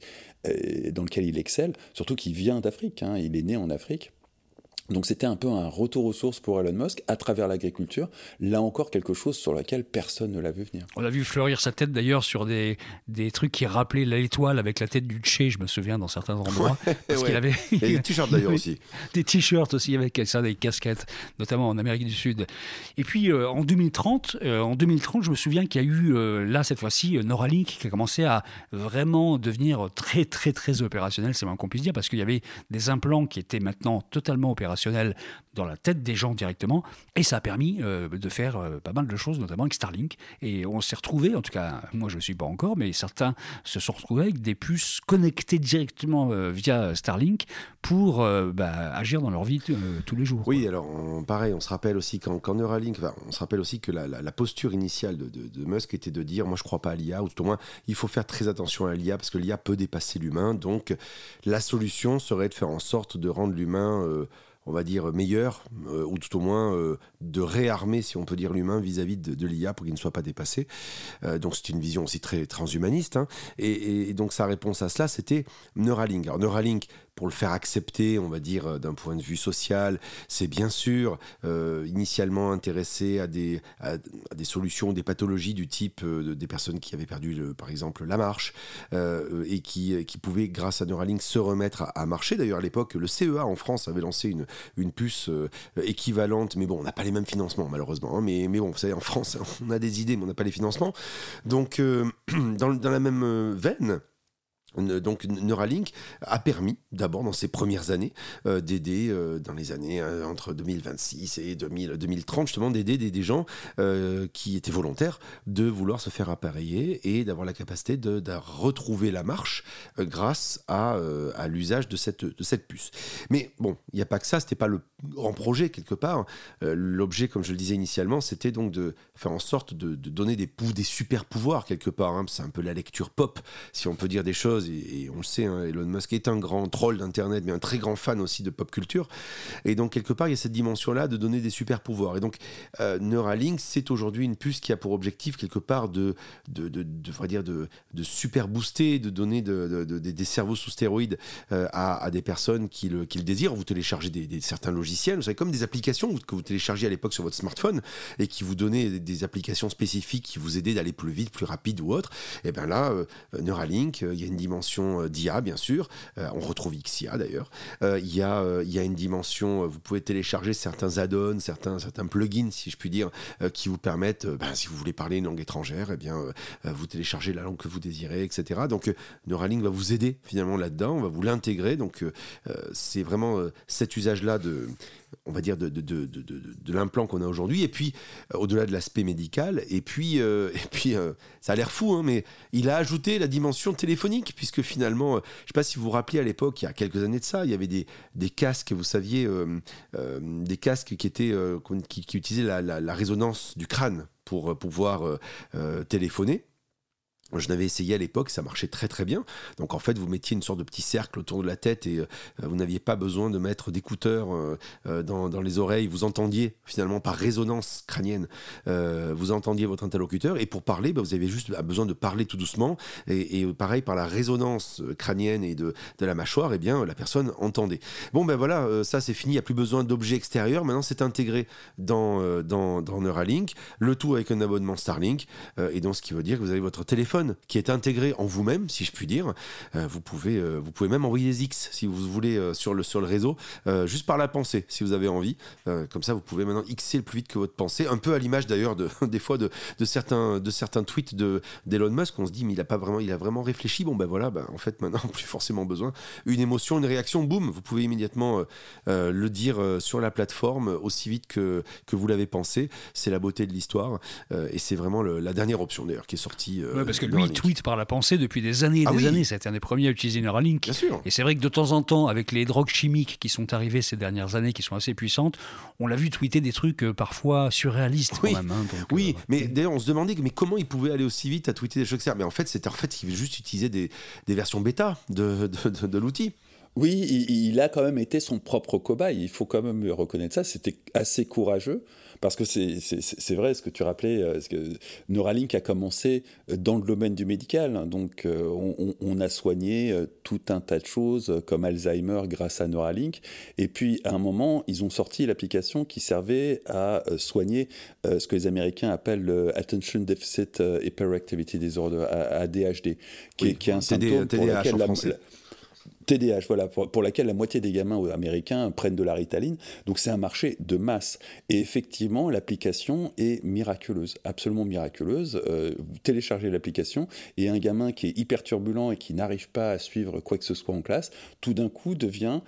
dans lequel il excelle, surtout qu'il vient d'Afrique, hein. il est né en Afrique. Donc c'était un peu un retour aux sources pour Elon Musk à travers l'agriculture. Là encore quelque chose sur lequel personne ne l'a vu venir. On a vu fleurir sa tête d'ailleurs sur des, des trucs qui rappelaient l'étoile avec la tête du Tché, je me souviens dans certains endroits. parce qu'il avait des t-shirts d'ailleurs aussi. Des t-shirts aussi avec ça, des casquettes, notamment en Amérique du Sud. Et puis euh, en 2030, euh, en 2030, je me souviens qu'il y a eu euh, là cette fois-ci Neuralink qui a commencé à vraiment devenir très très très opérationnel, c'est moins qu'on puisse dire, parce qu'il y avait des implants qui étaient maintenant totalement opérationnels dans la tête des gens directement. Et ça a permis euh, de faire euh, pas mal de choses, notamment avec Starlink. Et on s'est retrouvé, en tout cas, moi je ne suis pas encore, mais certains se sont retrouvés avec des puces connectées directement euh, via Starlink pour bah, agir dans leur vie tous les jours. Oui, alors pareil, on se rappelle aussi qu'en Neuralink, on se rappelle aussi que la, posture initiale de, de, Musk était de dire, moi je crois pas à l'IA, ou tout au moins il faut faire très attention à l'IA parce que l'IA peut dépasser l'humain. Donc la solution serait de faire en sorte de rendre l'humain on va dire, meilleur, euh, ou tout au moins euh, de réarmer, si on peut dire, l'humain vis-à-vis de, l'IA pour qu'il ne soit pas dépassé. Euh, donc c'est une vision aussi très transhumaniste. Hein. Et, et, donc sa réponse à cela, c'était Neuralink. Alors Neuralink, pour le faire accepter, on va dire, euh, d'un point de vue social. C'est bien sûr euh, initialement intéressé à des, solutions, des pathologies du type euh, des personnes qui avaient perdu, par exemple, la marche et qui, pouvaient, grâce à Neuralink, se remettre à, marcher. D'ailleurs, à l'époque, le CEA en France avait lancé une, une puce équivalente, mais bon, on n'a pas les mêmes financements, malheureusement. Hein. mais, mais bon, vous savez, en France, on a des idées, mais on n'a pas les financements. Donc, dans la même veine, donc Neuralink a permis, d'abord dans ses premières années, euh, d'aider euh, dans les années euh, entre 2026 et 2030, justement d'aider des, gens qui étaient volontaires de vouloir se faire appareiller et d'avoir la capacité de, retrouver la marche grâce à, l'usage de cette, puce. Mais bon, il n'y a pas que ça, c'était pas le grand projet quelque part. L'objet, comme je le disais initialement, c'était donc de faire en sorte de, donner des, des super pouvoirs quelque part. Hein. C'est un peu la lecture pop, si on peut dire des choses et, on le sait, hein, Elon Musk est un grand troll d'Internet, mais un très grand fan aussi de pop culture. Et donc, quelque part, il y a cette dimension-là de donner des super pouvoirs. Et donc, euh, Neuralink, c'est aujourd'hui une puce qui a pour objectif, quelque part, de, de, de, dire, de, de super booster, de donner de, des cerveaux sous stéroïdes euh, à, des personnes qui le, qui le désirent. Vous téléchargez certains logiciels, vous savez, comme des applications que vous téléchargez à l'époque sur votre smartphone et qui vous donnaient des, applications spécifiques qui vous aidaient d'aller plus vite, plus rapide ou autre. Et bien là, euh, Neuralink, il y a une dimension d'IA, bien sûr. on retrouve XIA d'ailleurs. Il y, a, il y a une dimension, vous pouvez télécharger certains add-ons, certains, certains plugins, si je puis dire, qui vous permettent, ben, si vous voulez parler une langue étrangère, eh bien, vous téléchargez la langue que vous désirez, etc. Donc, Neuralink va vous aider finalement là-dedans, on va vous l'intégrer. Donc, c'est vraiment cet usage-là de on va dire, de, de, l'implant qu'on a aujourd'hui, et puis euh, au-delà de l'aspect médical, et puis, euh, et puis euh, ça a l'air fou, hein, mais il a ajouté la dimension téléphonique, puisque finalement, je ne sais pas si vous vous rappelez à l'époque, il y a quelques années de ça, il y avait des, des casques, vous saviez, des casques qui, étaient, qui, utilisaient la, la, résonance du crâne pour pouvoir téléphoner. Je l'avais essayé à l'époque, ça marchait très très bien. Donc en fait, vous mettiez une sorte de petit cercle autour de la tête et euh, vous n'aviez pas besoin de mettre d'écouteurs euh, euh, dans, dans, les oreilles. Vous entendiez finalement par résonance crânienne, vous entendiez votre interlocuteur et pour parler, bah, vous avez juste besoin de parler tout doucement et, pareil par la résonance crânienne et de, de, la mâchoire, eh bien la personne entendait. Bon ben voilà, ça c'est fini, il n'y a plus besoin d'objets extérieurs. Maintenant c'est intégré dans, dans, dans Neuralink, le tout avec un abonnement Starlink et donc ce qui veut dire que vous avez votre téléphone qui est intégré en vous-même, si je puis dire. Euh, vous, pouvez, euh, vous pouvez même envoyer des X si vous voulez euh, sur, le, sur le réseau, juste par la pensée, si vous avez envie. comme ça, vous pouvez maintenant Xer le plus vite que votre pensée. Un peu à l'image d'ailleurs de, des fois de, de, certains, de certains tweets d'Elon Musk. On se dit, mais il a, pas vraiment, il a vraiment réfléchi. Bon, ben voilà, ben, en fait, maintenant, plus forcément besoin. Une émotion, une réaction, boum, vous pouvez immédiatement le dire sur la plateforme aussi vite que, que vous l'avez pensé. C'est la beauté de l'histoire. et c'est vraiment la dernière option d'ailleurs qui est sortie. parce que lui, il tweet par la pensée depuis des années et ah des années. C'était un des premiers à utiliser Neuralink. Bien sûr. Et c'est vrai que de temps en temps, avec les drogues chimiques qui sont arrivées ces dernières années, qui sont assez puissantes, on l'a vu tweeter des trucs euh, parfois surréalistes oui. quand même. Hein, oui, euh, mais d'ailleurs, on se demandait mais comment il pouvait aller aussi vite à tweeter des choses Mais en fait, c'était en fait qu'il juste utiliser des, des, versions bêta de, de, de, l'outil. Oui, il, il, a quand même été son propre cobaye. Il faut quand même reconnaître ça. C'était assez courageux. Parce que c'est vrai ce que tu rappelais, euh, que Neuralink a commencé euh, dans le domaine du médical. Donc euh, on, a soigné tout un tas de choses comme Alzheimer grâce à Neuralink. Et puis à un moment, ils ont sorti l'application qui servait à soigner ce que les Américains appellent le Attention Deficit Hyperactivity Disorder, ADHD, qui, est, un symptôme pour lequel la, TDAH, voilà, pour, laquelle la moitié des gamins américains prennent de la ritaline. Donc c'est un marché de masse. Et effectivement, l'application est miraculeuse, absolument miraculeuse. Euh, téléchargez l'application et un gamin qui est hyper turbulent et qui n'arrive pas à suivre quoi que ce soit en classe, tout d'un coup devient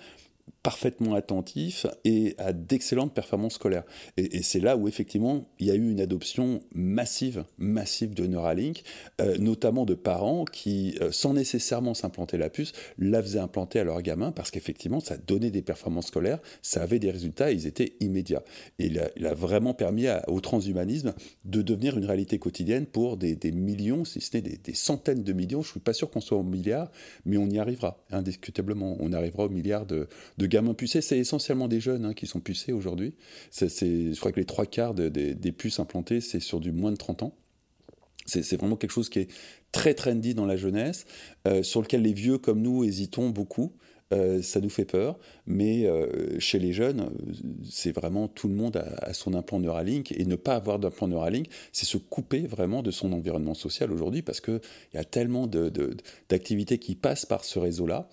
parfaitement attentif et à d'excellentes performances scolaires. Et, c'est là où effectivement il y a eu une adoption massive, massive de Neuralink, euh, notamment de parents qui, euh, sans nécessairement s'implanter la puce, la faisaient implanter à leurs gamins parce qu'effectivement ça donnait des performances scolaires, ça avait des résultats, ils étaient immédiats. Et il a, vraiment permis au transhumanisme de devenir une réalité quotidienne pour des, millions, si ce n'est des, centaines de millions. Je ne suis pas sûr qu'on soit au milliard, mais on y arrivera, indiscutablement. On arrivera au milliard de, de gamins pucés, c'est essentiellement des jeunes hein, qui sont pucés aujourd'hui. Je crois que les trois quarts des puces implantées, c'est sur du moins de 30 ans. C'est vraiment quelque chose qui est très trendy dans la jeunesse, euh, sur lequel les vieux comme nous hésitons beaucoup. Euh, ça nous fait peur, mais euh, chez les jeunes, c'est vraiment tout le monde a, son implant Neuralink et ne pas avoir d'implant Neuralink, c'est se couper vraiment de son environnement social aujourd'hui parce qu'il y a tellement d'activités qui passent par ce réseau-là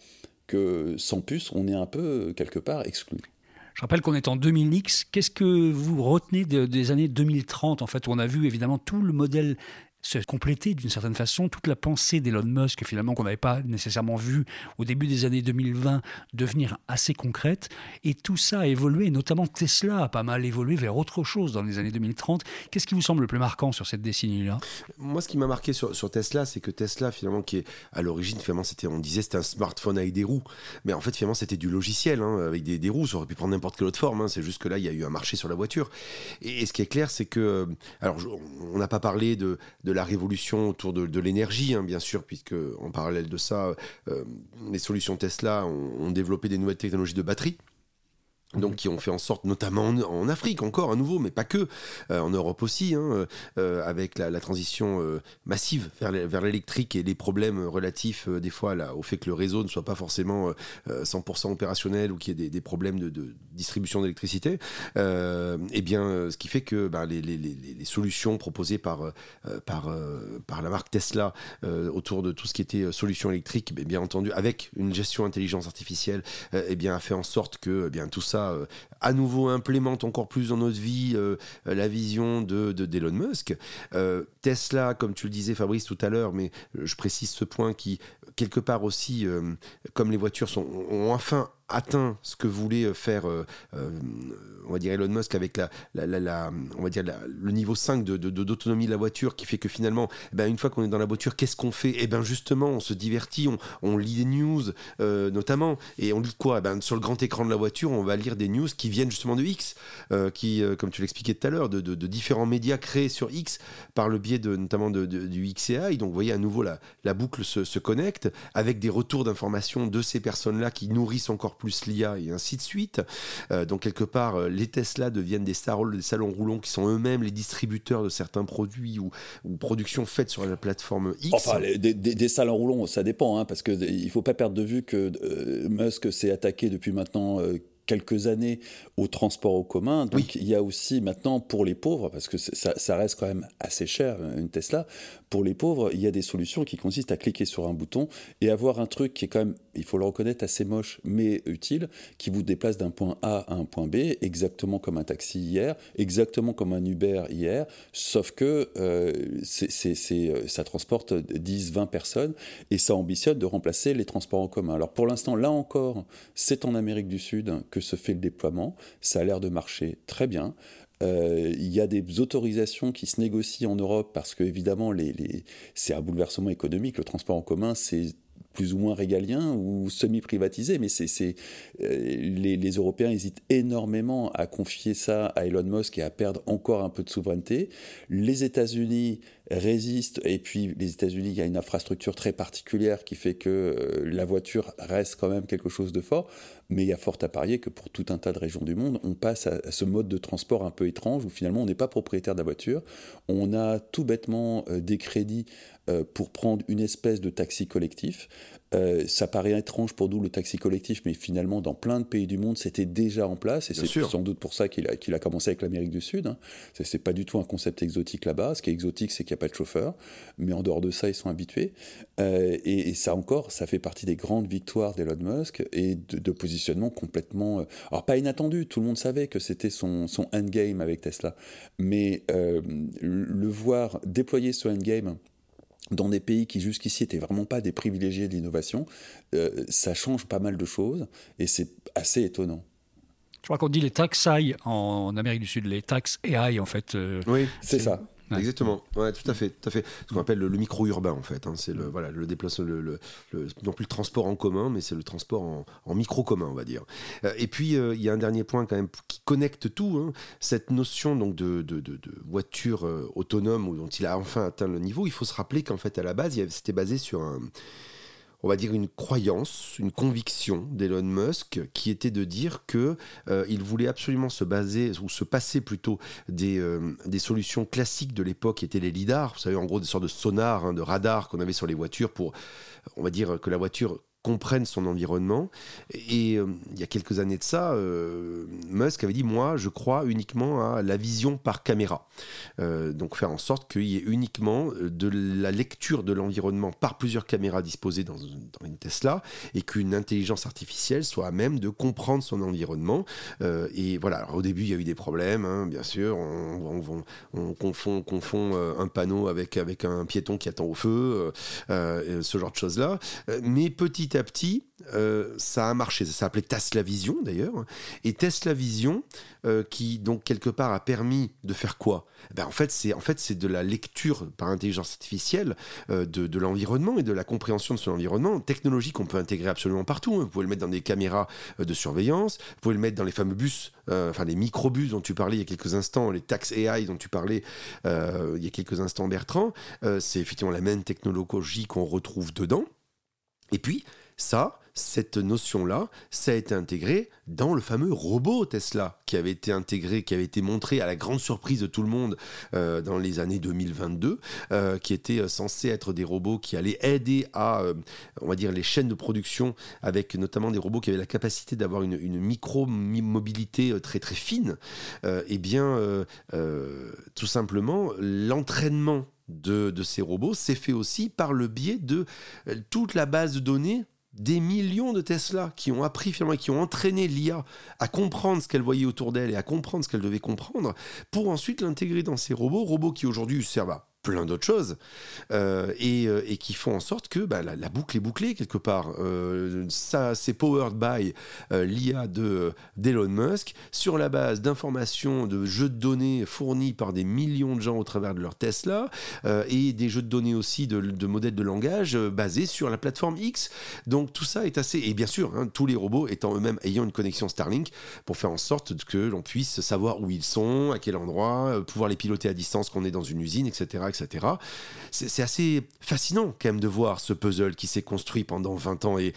que sans puce, on est un peu quelque part exclu. Je rappelle qu'on est en 2000X. Qu'est-ce que vous retenez des années 2030, en fait, on a vu évidemment tout le modèle se compléter d'une certaine façon toute la pensée d'Elon Musk, finalement, qu'on n'avait pas nécessairement vu au début des années 2020 devenir assez concrète. Et tout ça a évolué, notamment Tesla a pas mal évolué vers autre chose dans les années 2030. Qu'est-ce qui vous semble le plus marquant sur cette décennie-là? Moi, ce qui m'a marqué sur, sur Tesla, c'est que Tesla, finalement, qui est à l'origine, finalement, c'était, on disait c'était un smartphone avec des roues. Mais en fait, finalement, c'était du logiciel hein, avec des, des, roues. Ça aurait pu prendre n'importe quelle autre forme. Hein. C'est juste que là, il y a eu un marché sur la voiture. Et, ce qui est clair, c'est que. Alors, on n'a pas parlé de la révolution autour de, l'énergie, hein, bien sûr, puisque en parallèle de ça, euh, les solutions Tesla ont, développé des nouvelles technologies de batterie. Donc qui ont fait en sorte, notamment en, Afrique encore à nouveau, mais pas que, euh, en Europe aussi, hein, euh, avec la, transition euh, massive vers l'électrique et les problèmes relatifs des fois au fait que le réseau ne soit pas forcément 100% opérationnel ou qu'il y ait des, problèmes de, distribution d'électricité, et bien ce qui fait que ben, les, solutions proposées par, la marque Tesla autour de tout ce qui était solution électrique, bien, bien entendu avec une gestion intelligence artificielle, et bien a fait en sorte que eh bien tout ça euh, à nouveau implémente encore plus dans notre vie euh, la vision de d'Elon Musk. Euh, Tesla, comme tu le disais Fabrice tout à l'heure, mais je précise ce point qui quelque part aussi, comme les voitures sont, ont enfin atteint ce que voulait euh, faire, euh, euh, on va dire Elon Musk avec la, la, on va dire le niveau 5 de, d'autonomie de, la voiture, qui fait que finalement, eh ben, une fois qu'on est dans la voiture, qu'est-ce qu'on fait? Eh bien justement, on se divertit, on, lit des news notamment, et on lit quoi? Eh ben, Sur le grand écran de la voiture, on va lire des news qui viennent justement de X, qui, comme tu l'expliquais tout à l'heure, de, différents médias créés sur X par le biais de, notamment du XAI. Donc vous voyez à nouveau la, la boucle se, se connecte avec des retours d'informations de ces personnes-là qui nourrissent encore plus l'IA et ainsi de suite. Euh, donc quelque part, euh, les Tesla deviennent des, des salons roulants qui sont eux-mêmes les distributeurs de certains produits ou, productions faites sur la plateforme X. Enfin, des, salons roulants, ça dépend, hein, parce qu'il ne faut pas perdre de vue que euh, Musk s'est attaqué depuis maintenant quelques années au transport au commun. Donc il y a aussi maintenant pour les pauvres, parce que ça, reste quand même assez cher une Tesla, pour les pauvres, il y a des solutions qui consistent à cliquer sur un bouton et avoir un truc qui est quand même, il faut le reconnaître, assez moche mais utile, qui vous déplace d'un point A à un point B, exactement comme un taxi hier, exactement comme un Uber hier, sauf que euh, euh, ça transporte 10, 20 personnes et ça ambitionne de remplacer les transports en commun. Alors pour l'instant, là encore, c'est en Amérique du Sud que se fait le déploiement. Ça a l'air de marcher très bien. Euh, il y a des autorisations qui se négocient en Europe parce que évidemment c'est un bouleversement économique. Le transport en commun, c'est plus ou moins régalien ou semi-privatisé, mais c'est, euh, les, les, Européens hésitent énormément à confier ça à Elon Musk et à perdre encore un peu de souveraineté. Les États-Unis résistent, et puis les États-Unis, il y a une infrastructure très particulière qui fait que euh, la voiture reste quand même quelque chose de fort, mais il y a fort à parier que pour tout un tas de régions du monde, on passe à, ce mode de transport un peu étrange où finalement on n'est pas propriétaire de la voiture, on a tout bêtement euh, des crédits euh, pour prendre une espèce de taxi collectif. Euh, ça paraît étrange pour nous le taxi collectif, mais finalement dans plein de pays du monde c'était déjà en place et c'est sans doute pour ça qu'il a, commencé avec l'Amérique du Sud. Hein. C'est pas du tout un concept exotique là-bas. Ce qui est exotique, c'est qu'il n'y a pas de chauffeur, mais en dehors de ça, ils sont habitués. Euh, et, ça encore, ça fait partie des grandes victoires d'Elon Musk et de, positionnement complètement, alors pas inattendu. Tout le monde savait que c'était son, son endgame avec Tesla, mais le voir déployer ce endgame dans des pays qui jusqu'ici étaient vraiment pas des privilégiés de l'innovation, euh, ça change pas mal de choses et c'est assez étonnant. Je crois qu'on dit les tax AI en Amérique du Sud, les tax AI en fait. Euh, oui, c'est ça. Exactement, ouais, tout à fait, tout à fait. Ce qu'on appelle le, micro-urbain en fait. Hein. C'est le voilà le déplacement, le, non plus le transport en commun, mais c'est le transport en, micro commun, on va dire. Euh, et puis euh, il y a un dernier point quand même qui connecte tout. Hein. Cette notion donc de, de, de, voiture euh, autonome dont il a enfin atteint le niveau. Il faut se rappeler qu'en fait à la base, c'était basé sur un on va dire, une croyance, une conviction d'Elon Musk qui était de dire que euh, il voulait absolument se baser, ou se passer plutôt des, euh, des solutions classiques de l'époque qui étaient les lidars, vous savez, en gros des sortes de sonars, hein, de radars qu'on avait sur les voitures pour, on va dire, que la voiture comprenne son environnement. Et euh, il y a quelques années de ça, euh, Musk avait dit, moi, je crois uniquement à la vision par caméra. Euh, donc faire en sorte qu'il y ait uniquement de la lecture de l'environnement par plusieurs caméras disposées dans, une Tesla et qu'une intelligence artificielle soit à même de comprendre son environnement. et voilà, Alors, au début, il y a eu des problèmes, hein, bien sûr. On, on, confond, confond un panneau avec, avec un piéton qui attend au feu, ce genre de choses-là. Mais petit petit euh, ça a marché. Ça s'appelait Tesla Vision d'ailleurs. Et Tesla Vision, euh, qui donc quelque part a permis de faire quoi? Eh ben, En fait, c'est en fait, de la lecture par intelligence artificielle euh, de, l'environnement et de la compréhension de son environnement. Technologie qu'on peut intégrer absolument partout. Hein. Vous pouvez le mettre dans des caméras de surveillance, vous pouvez le mettre dans les fameux bus, enfin les microbus dont tu parlais il y a quelques instants, les tax AI dont tu parlais il y a quelques instants, Bertrand. c'est effectivement la même technologie qu'on retrouve dedans. Et puis, ça, cette notion-là, ça a été intégré dans le fameux robot Tesla qui avait été intégré, qui avait été montré à la grande surprise de tout le monde euh, dans les années 2022, euh, qui était euh, censé être des robots qui allaient aider à, on va dire, les chaînes de production, avec notamment des robots qui avaient la capacité d'avoir une, micro-mobilité très très fine. eh bien, tout simplement, l'entraînement de, de, ces robots s'est fait aussi par le biais de toute la base de données des millions de Tesla qui ont appris finalement, qui ont entraîné l'IA à comprendre ce qu'elle voyait autour d'elle et à comprendre ce qu'elle devait comprendre, pour ensuite l'intégrer dans ces robots, robots qui aujourd'hui servent à plein d'autres choses euh, euh, et, qui font en sorte que bah, la, boucle est bouclée quelque part. Euh, ça, c'est powered by l'IA de d'Elon Musk sur la base d'informations, de jeux de données fournis par des millions de gens au travers de leur Tesla et des jeux de données aussi de, modèles de langage basés sur la plateforme X. Donc tout ça est assez et bien sûr hein, tous les robots étant eux-mêmes ayant une connexion Starlink pour faire en sorte que l'on puisse savoir où ils sont, à quel endroit, pouvoir les piloter à distance qu'on est dans une usine, etc etc. C'est assez fascinant quand même de voir ce puzzle qui s'est construit pendant 20 ans et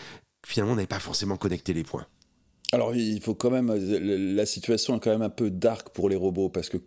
finalement on n'avait pas forcément connecté les points. Alors il faut quand même, la situation est quand même un peu dark pour les robots parce que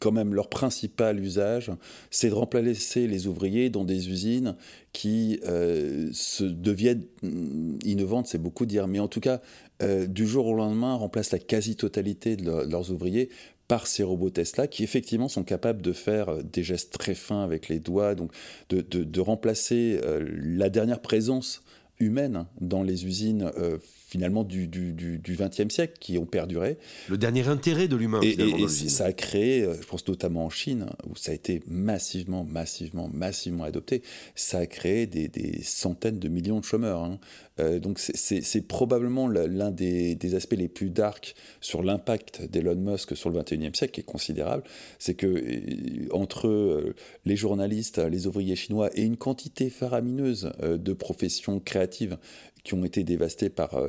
quand même leur principal usage, c'est de remplacer les ouvriers dans des usines qui euh, se deviennent mm, innovantes, c'est beaucoup dire, mais en tout cas euh, du jour au lendemain remplacent la quasi-totalité de, leurs ouvriers par ces robots Tesla qui effectivement sont capables de faire euh, des gestes très fins avec les doigts, donc de, remplacer euh, la dernière présence humaine dans les usines euh, finalement du, du, XXe siècle qui ont perduré. Le dernier intérêt de l'humain. Et, et ça a créé, je pense notamment en Chine, où ça a été massivement, massivement, massivement adopté, ça a créé des, centaines de millions de chômeurs. Hein. Euh, donc c'est probablement l'un des, aspects les plus dark sur l'impact d'Elon Musk sur le 21e siècle, qui est considérable. C'est que euh, entre euh, les journalistes, les ouvriers chinois et une quantité faramineuse de professions créatives qui ont été dévastées par,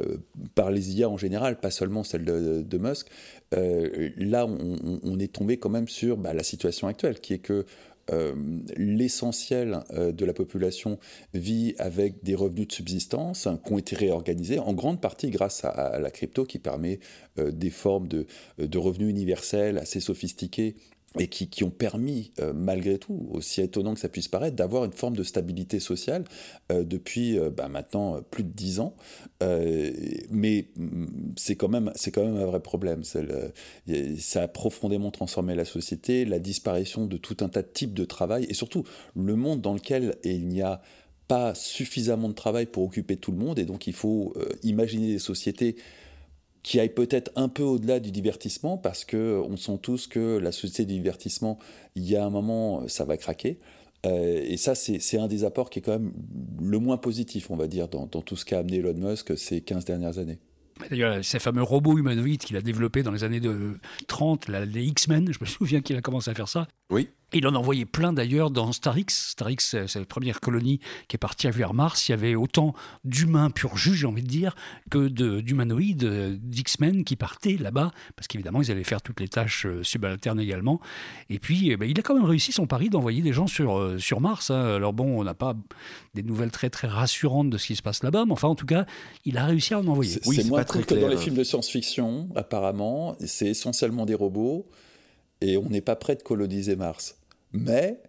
par les IA en général, pas seulement celle de, Musk, là on, est tombé quand même sur bah, la situation actuelle, qui est que l'essentiel euh, de la population vit avec des revenus de subsistance qui ont été réorganisés en grande partie grâce à, la crypto qui permet euh, des formes de, de revenus universels assez sophistiqués et qui, ont permis, euh, malgré tout, aussi étonnant que ça puisse paraître, d'avoir une forme de stabilité sociale euh, depuis euh, bah, maintenant plus de dix ans. mais mm, c'est quand, même, quand même un vrai problème. ça a profondément transformé la société, la disparition de tout un tas de types de travail, et surtout le monde dans lequel il n'y a pas suffisamment de travail pour occuper tout le monde, et donc il faut imaginer des sociétés qui aille peut-être un peu au-delà du divertissement, parce que on sent tous que la société du divertissement, il y a un moment, ça va craquer. Euh, et ça, c'est un des apports qui est quand même le moins positif, on va dire, dans, dans tout ce qu'a amené Elon Musk ces 15 dernières années. D'ailleurs, ces fameux robots humanoïdes qu'il a développés dans les années de 30, les X-Men, je me souviens qu'il a commencé à faire ça. Oui. Il en a envoyé plein d'ailleurs dans Starix. Starix, c'est la première colonie qui est partie vers Mars. Il y avait autant d'humains pur jus, j'ai envie de dire, que d'humanoïdes, euh, d'X-Men qui partaient là-bas, parce qu'évidemment, ils allaient faire toutes les tâches euh, subalternes également. Et puis, eh ben, il a quand même réussi son pari d'envoyer des gens sur, euh, sur Mars. Hein. Alors bon, on n'a pas des nouvelles très très rassurantes de ce qui se passe là-bas, mais enfin, en tout cas, il a réussi à en envoyer. C'est moins très que dans les films de science-fiction, apparemment. C'est essentiellement des robots, et on n'est pas prêt de coloniser Mars. Mais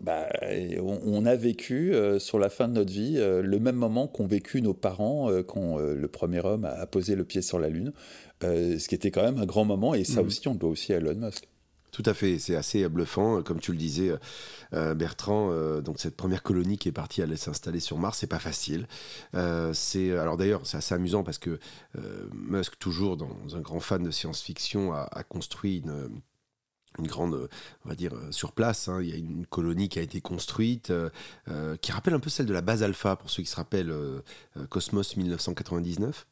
bah, on, a vécu euh, sur la fin de notre vie euh, le même moment qu'ont vécu nos parents euh, quand le premier homme a, posé le pied sur la Lune, ce qui était quand même un grand moment, et ça mhm. aussi, on le doit aussi à Elon Musk. Tout à fait, c'est assez bluffant, comme tu le disais, Bertrand. donc cette première colonie qui est partie aller s'installer sur Mars, c'est pas facile. c'est alors d'ailleurs, c'est assez amusant parce que Musk, toujours dans un grand fan de science-fiction, a, construit une une grande, on va dire, euh, sur place. Hein. Il y a une colonie qui a été construite, euh, euh, qui rappelle un peu celle de la base Alpha, pour ceux qui se rappellent Cosmos 1999.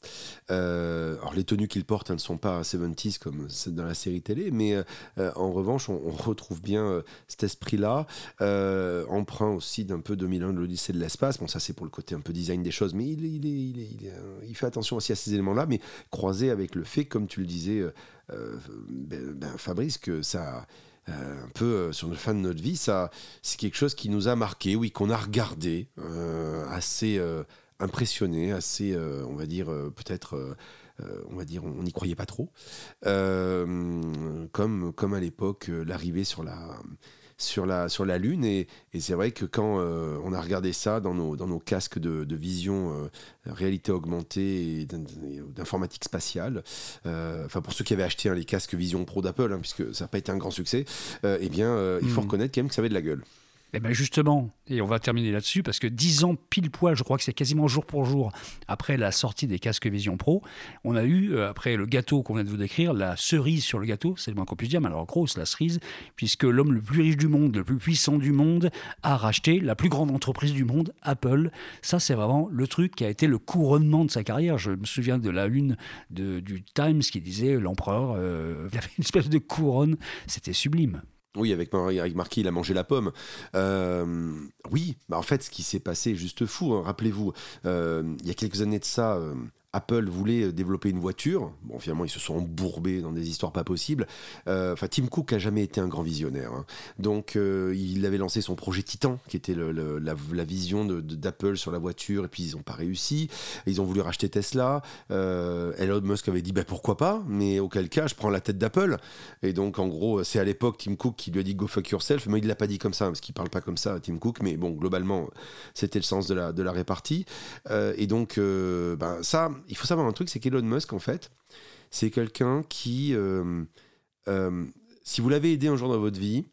alors les tenues qu'il porte ne sont pas 70s comme dans la série télé, mais en revanche, on, retrouve bien cet esprit-là, emprunt aussi d'un peu 2001 de l'Odyssée de l'espace. Bon, ça c'est pour le côté un peu design des choses, mais il, fait attention aussi à ces éléments-là, mais croisé avec le fait, comme tu le disais, euh, ben, ben, Fabrice, que ça, euh, un peu euh, sur le fin de notre vie, ça, c'est quelque chose qui nous a marqué, oui, qu'on a regardé assez impressionné, assez, on va dire, peut-être on va dire, on n'y croyait pas trop. comme, comme à l'époque, l'arrivée sur la, sur la, sur la Lune. Et, c'est vrai que quand euh, on a regardé ça dans nos, dans nos casques de, vision euh, réalité augmentée et d'informatique spatiale, euh, enfin pour ceux qui avaient acheté les casques Vision Pro d'Apple, hein, puisque ça n'a pas été un grand succès, eh bien, il faut hmm. reconnaître quand même que ça avait de la gueule. Eh bien justement, et on va terminer là-dessus, parce que dix ans pile poil, je crois que c'est quasiment jour pour jour, après la sortie des casques Vision Pro, on a eu, euh, après le gâteau qu'on vient de vous décrire, la cerise sur le gâteau, c'est le moins qu'on puisse dire, mais alors grosse la cerise, puisque l'homme le plus riche du monde, le plus puissant du monde, a racheté la plus grande entreprise du monde, Apple. Ça, c'est vraiment le truc qui a été le couronnement de sa carrière. Je me souviens de la une de, du Times qui disait l'empereur, euh, il avait une espèce de couronne, c'était sublime. Oui, avec, avec Marquis, il a mangé la pomme. Euh, oui, bah en fait, ce qui s'est passé juste fou. Hein. Rappelez-vous, euh, il y a quelques années de ça, euh, Apple voulait euh, développer une voiture. Bon, finalement, ils se sont embourbés dans des histoires pas possibles. Euh, enfin, Tim Cook a jamais été un grand visionnaire. Hein. Donc, euh, il avait lancé son projet Titan, qui était la, vision d'Apple sur la voiture, et puis ils n'ont pas réussi. Ils ont voulu racheter Tesla. Elon Musk avait dit bah, pourquoi pas, mais auquel cas, je prends la tête d'Apple. Et donc, en gros, c'est à l'époque Tim Cook qui lui a dit go fuck yourself, mais il l'a pas dit comme ça, parce qu'il parle pas comme ça, Tim Cook. Mais bon, globalement, c'était le sens de la, de la répartie. et donc, ben, ça, il faut savoir un truc, c'est qu'Elon Musk, en fait, c'est quelqu'un qui, euh, euh, si vous l'avez aidé un jour dans votre vie,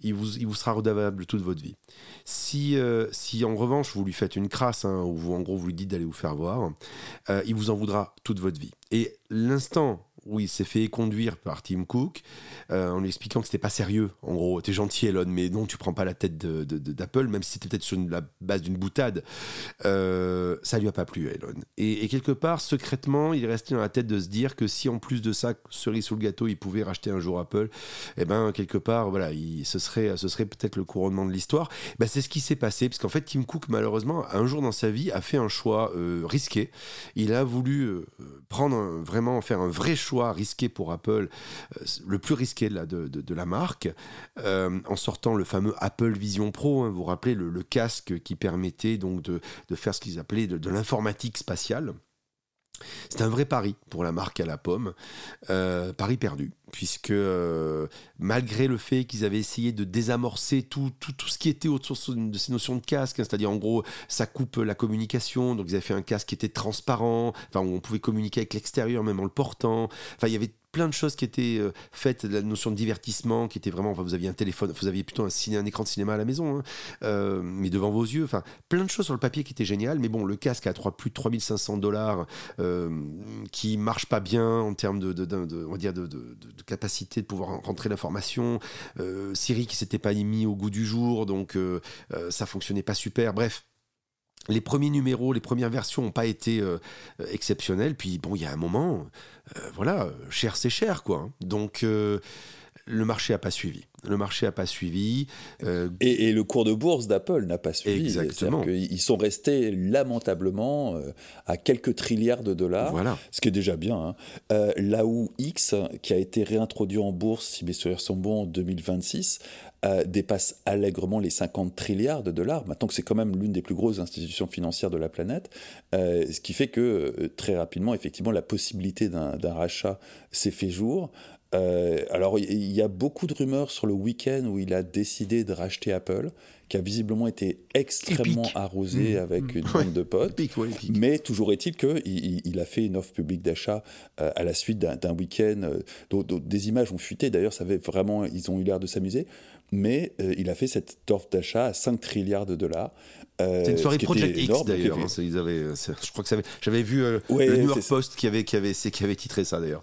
il vous, il vous sera redevable toute votre vie. Si, euh, si en revanche vous lui faites une crasse, hein, ou vous, en gros vous lui dites d'aller vous faire voir, il vous en voudra toute votre vie. Et l'instant où il s'est fait conduire par Tim Cook euh, en lui expliquant que c'était pas sérieux. En gros, t'es gentil Elon, mais non, tu prends pas la tête d'Apple, même si c'était peut-être sur la base d'une boutade. Euh, ça lui a pas plu Elon. Et, quelque part, secrètement, il est resté dans la tête de se dire que si en plus de ça, cerise sous le gâteau, il pouvait racheter un jour Apple, eh ben quelque part, voilà, il, ce serait, ce serait peut-être le couronnement de l'histoire. Ben, c'est ce qui s'est passé, parce qu'en fait, Tim Cook, malheureusement, un jour dans sa vie, a fait un choix euh, risqué. Il a voulu prendre vraiment faire un vrai choix risqué pour Apple, euh, le plus risqué de la, marque, euh, en sortant le fameux Apple Vision Pro, hein, vous vous rappelez, le, casque qui permettait donc de, faire ce qu'ils appelaient de l'informatique spatiale. C'est un vrai pari pour la marque à la pomme, euh, pari perdu, puisque euh, malgré le fait qu'ils avaient essayé de désamorcer tout, tout, tout, ce qui était autour de ces notions de casque, hein, c'est-à-dire en gros ça coupe la communication, donc ils avaient fait un casque qui était transparent, enfin on pouvait communiquer avec l'extérieur même en le portant, enfin il y avait plein de choses qui étaient euh, faites, la notion de divertissement qui était vraiment, enfin, vous aviez un téléphone, vous aviez plutôt un, écran de cinéma à la maison, hein, euh, mais devant vos yeux, enfin plein de choses sur le papier qui étaient géniales, mais bon, le casque à 3, plus de 3500 dollars, euh, qui marche pas bien en termes de, on va dire de, capacité de pouvoir rentrer l'information, euh, Siri qui s'était pas mis au goût du jour, donc ça fonctionnait pas super, bref les premiers numéros, les premières versions n'ont pas été euh, exceptionnelles. Puis bon, il y a un moment, voilà, cher c'est cher, quoi. Donc euh, le marché n'a pas suivi. Le marché n'a pas suivi. Et, le cours de bourse d'Apple n'a pas suivi. Exactement. Ils sont restés lamentablement à quelques trilliards de dollars, voilà. ce qui est déjà bien. Hein. là où X, qui a été réintroduit en bourse, si mes souvenirs sont bons, en 2026, euh, dépasse allègrement les 50 trilliards de dollars, maintenant que c'est quand même l'une des plus grosses institutions financières de la planète, euh, ce qui fait que euh, très rapidement, effectivement, la possibilité d'un rachat s'est fait jour. Alors, il y a beaucoup de rumeurs sur le week-end où il a décidé de racheter Apple, qui a visiblement été extrêmement arrosé mmh. avec une bande de potes. Mais toujours est-il qu'il il a fait une offre publique d'achat à la suite d'un week-end. dont, des images ont fuité, d'ailleurs, ça avait vraiment, ils ont eu l'air de s'amuser mais euh, il a fait cette offre d'achat à 5 trilliards de dollars. Euh, c'est une soirée Project X d'ailleurs. Hein, je crois que j'avais vu euh, le New York Post qui avait, qui, avait, qui avait titré ça d'ailleurs.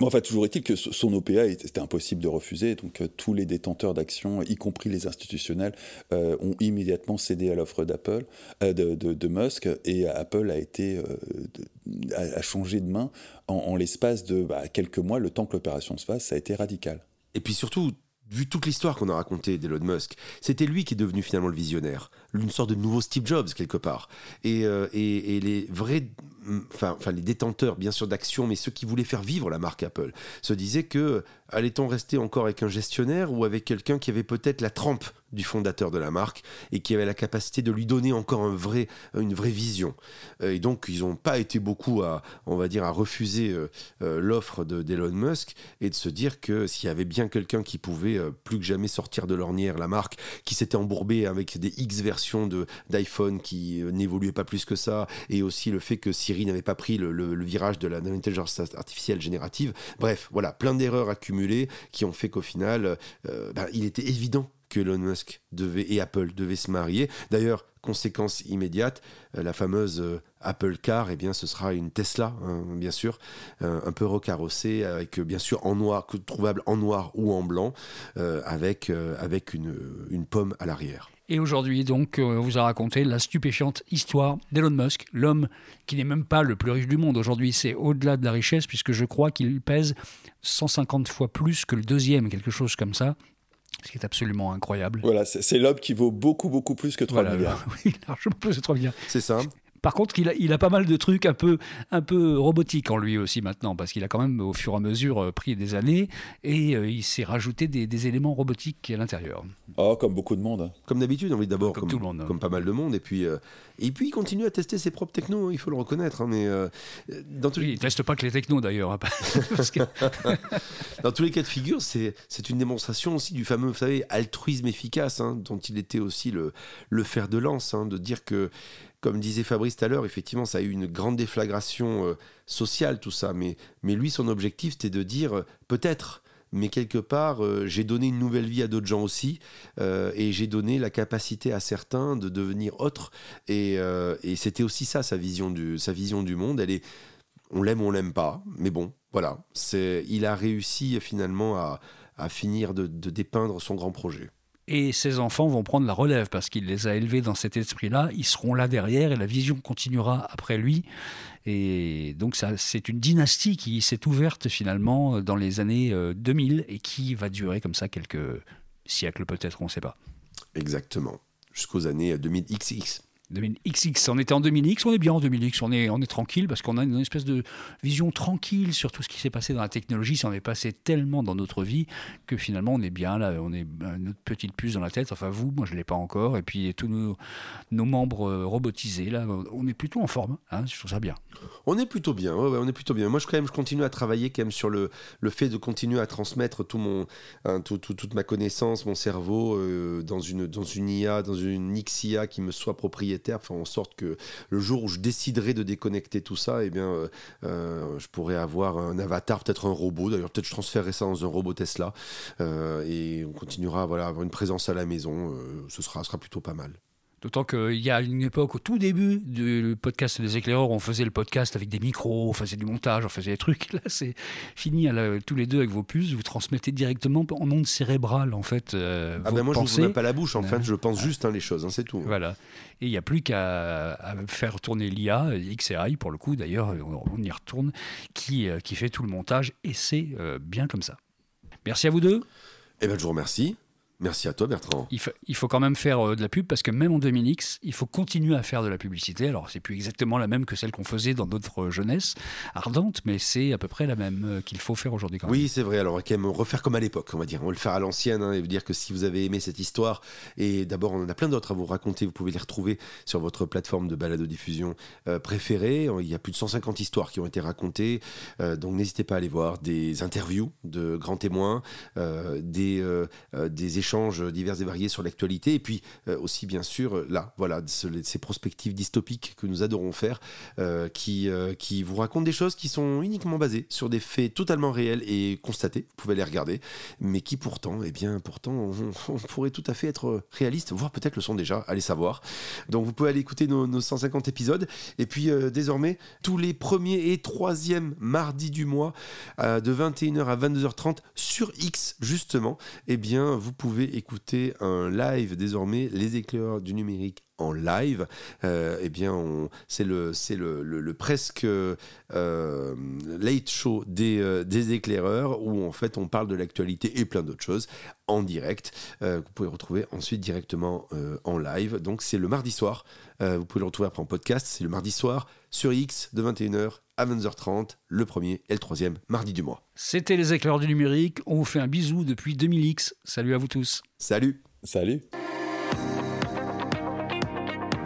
Enfin, toujours est-il que son OPA était impossible de refuser, donc tous les détenteurs d'actions, y compris les institutionnels, ont immédiatement cédé à l'offre d'Apple, de, de, Musk, et Apple a été a, changé de main en, l'espace de bah, quelques mois, le temps que l'opération se fasse, ça a été radical. Et puis surtout, vu toute l'histoire qu'on a racontée d'Elon Musk, c'était lui qui est devenu finalement le visionnaire, une sorte de nouveau Steve Jobs quelque part. Et, euh, et, les vrais, enfin, enfin les détenteurs bien sûr d'actions, mais ceux qui voulaient faire vivre la marque Apple, se disaient que allait-on rester encore avec un gestionnaire ou avec quelqu'un qui avait peut-être la trempe du fondateur de la marque et qui avait la capacité de lui donner encore un vrai, une vraie vision? Et donc, ils n'ont pas été beaucoup à, on va dire, à refuser euh, euh, l'offre d'Elon Musk et de se dire que s'il y avait bien quelqu'un qui pouvait plus que jamais sortir de l'ornière la marque, qui s'était embourbée avec des X versions d'iPhone qui n'évoluaient pas plus que ça, et aussi le fait que Siri n'avait pas pris le, virage de l'intelligence artificielle générative. Bref, voilà, plein d'erreurs accumulées qui ont fait qu'au final, ben, il était évident que Elon Musk devait, et Apple devaient se marier. D'ailleurs, conséquence immédiate, euh, la fameuse euh, Apple Car, eh bien, ce sera une Tesla, hein, bien sûr, euh, un peu recarrossée, avec bien sûr en noir, trouvable en noir ou en blanc, avec, avec une pomme à l'arrière. Et aujourd'hui, donc, on vous a raconté la stupéfiante histoire d'Elon Musk, l'homme qui n'est même pas le plus riche du monde. Aujourd'hui, c'est au-delà de la richesse, puisque je crois qu'il pèse 150 fois plus que le deuxième, quelque chose comme ça ce qui est absolument incroyable. Voilà, c'est l'homme qui vaut beaucoup, beaucoup plus que 3 milliards. Oui, largement plus que 3 milliards. C'est ça. Par contre, il a, il a, pas mal de trucs un peu, un peu robotiques en lui aussi maintenant, parce qu'il a quand même, au fur et à mesure, euh, pris des années et euh, il s'est rajouté des, éléments robotiques à l'intérieur. Oh, comme beaucoup de monde. Comme d'habitude, envie d'abord, comme, comme, comme, pas mal de monde. Et puis, euh, et puis, il continue à tester ses propres technos, hein, il faut le reconnaître. Hein, mais, dans tous... il ne teste pas que les technos d'ailleurs. Hein, dans tous les cas de figure, c'est une démonstration aussi du fameux, vous savez, altruisme efficace, dont il était aussi le, le fer de lance, de dire que comme disait Fabrice tout à l'heure, effectivement, ça a eu une grande déflagration euh, sociale, tout ça. Mais, lui, son objectif, c'était de dire euh, peut-être, mais quelque part, euh, j'ai donné une nouvelle vie à d'autres gens aussi, et j'ai donné la capacité à certains de devenir autres. Et, c'était aussi ça, sa vision du, sa vision du monde. Elle est, on l'aime, on l'aime pas, mais bon, voilà. Il a réussi finalement à, finir de dépeindre son grand projet et ses enfants vont prendre la relève parce qu'il les a élevés dans cet esprit-là. Ils seront là derrière et la vision continuera après lui. Et donc c'est une dynastie qui s'est ouverte finalement dans les années 2000 euh, et qui va durer comme ça quelques siècles peut-être, on ne sait pas. Exactement, jusqu'aux années 2000XX. 2000XX. On était en 2000X, on est bien en 2000X, on est, on est tranquille parce qu'on a une espèce de vision tranquille sur tout ce qui s'est passé dans la technologie. Ça en est passé tellement dans notre vie que finalement on est bien là, on est notre petite puce dans la tête. Enfin, vous, moi je ne l'ai pas encore. Et puis tous nos, membres euh, robotisés, là, on est plutôt en forme. Hein, je trouve ça bien. On est plutôt bien, on est plutôt bien. Moi, je, quand même, je continue à travailler quand même sur le, le fait de continuer à transmettre tout mon, hein, tout, toute ma connaissance, mon cerveau euh, dans, une, dans une IA, dans une XIA qui me soit propriétaire en sorte que le jour où je déciderai de déconnecter tout ça, eh bien, euh, euh, je pourrais avoir un avatar, peut-être un robot. D'ailleurs, peut-être je transférerai ça dans un robot Tesla euh, et on continuera à avoir une présence à la maison. ce sera plutôt pas mal. D'autant qu'il y a une époque, au tout début du podcast des éclaireurs, on faisait le podcast avec des micros, on faisait du montage, on faisait des trucs. Là, c'est fini tous les deux avec vos puces, vous transmettez directement en ondes cérébrales, en fait. Euh, ah ben moi, je ne vous pas la bouche, en fait, je pense juste hein, les choses, hein, c'est tout. Voilà. Et il n'y a plus qu'à faire tourner l'IA, XRI pour le coup, d'ailleurs, on y retourne, qui, euh, qui fait tout le montage, et c'est euh, bien comme ça. Merci à vous deux. Eh ben, je vous remercie. Merci à toi Bertrand. Il, il faut quand même faire euh, de la pub parce que même en 2000X, il faut continuer à faire de la publicité. Alors c'est plus exactement la même que celle qu'on faisait dans notre jeunesse ardente, mais c'est à peu près la même euh, qu'il faut faire aujourd'hui. Oui, c'est vrai. Alors on va quand même refaire comme à l'époque, on va dire. On va le faire à l'ancienne hein, et vous dire que si vous avez aimé cette histoire, et d'abord on en a plein d'autres à vous raconter, vous pouvez les retrouver sur votre plateforme de balado-diffusion euh, préférée. Il y a plus de 150 histoires qui ont été racontées, donc n'hésitez pas à aller voir des interviews de grands témoins, des, des échanges divers et variés sur l'actualité, et puis euh, aussi bien sûr euh, là, voilà, ces prospectives dystopiques que nous adorons faire, euh, qui, qui vous racontent des choses qui sont uniquement basées sur des faits totalement réels et constatés, vous pouvez les regarder, mais qui pourtant, et eh bien pourtant, on, pourrait tout à fait être réaliste, voire peut-être le sont déjà, allez savoir. Donc vous pouvez aller écouter nos, 150 épisodes, et puis désormais, tous les premiers et troisièmes mardis du mois, de 21h à 22h30 sur X justement, et eh bien vous pouvez écouter un live désormais, les éclaireurs du numérique en live, euh, eh bien, c'est le, c'est le, le, presque euh, late show des, euh, des, éclaireurs où en fait on parle de l'actualité et plein d'autres choses en direct. vous pouvez retrouver ensuite directement en live. Donc c'est le mardi soir. vous pouvez le retrouver après en podcast. C'est le mardi soir sur X de 21h à 20h30, le premier et le troisième mardi du mois. C'était les éclairs du numérique. On vous fait un bisou depuis 2000X. Salut à vous tous. Salut Salut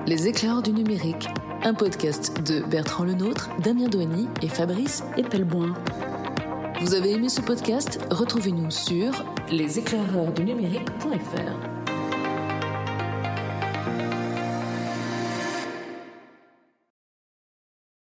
Les éclairs du numérique, un podcast de Bertrand Lenôtre, Damien Douany et Fabrice Epelboin. Vous avez aimé ce podcast? Retrouvez-nous sur leséclaireursdunumérique.fr.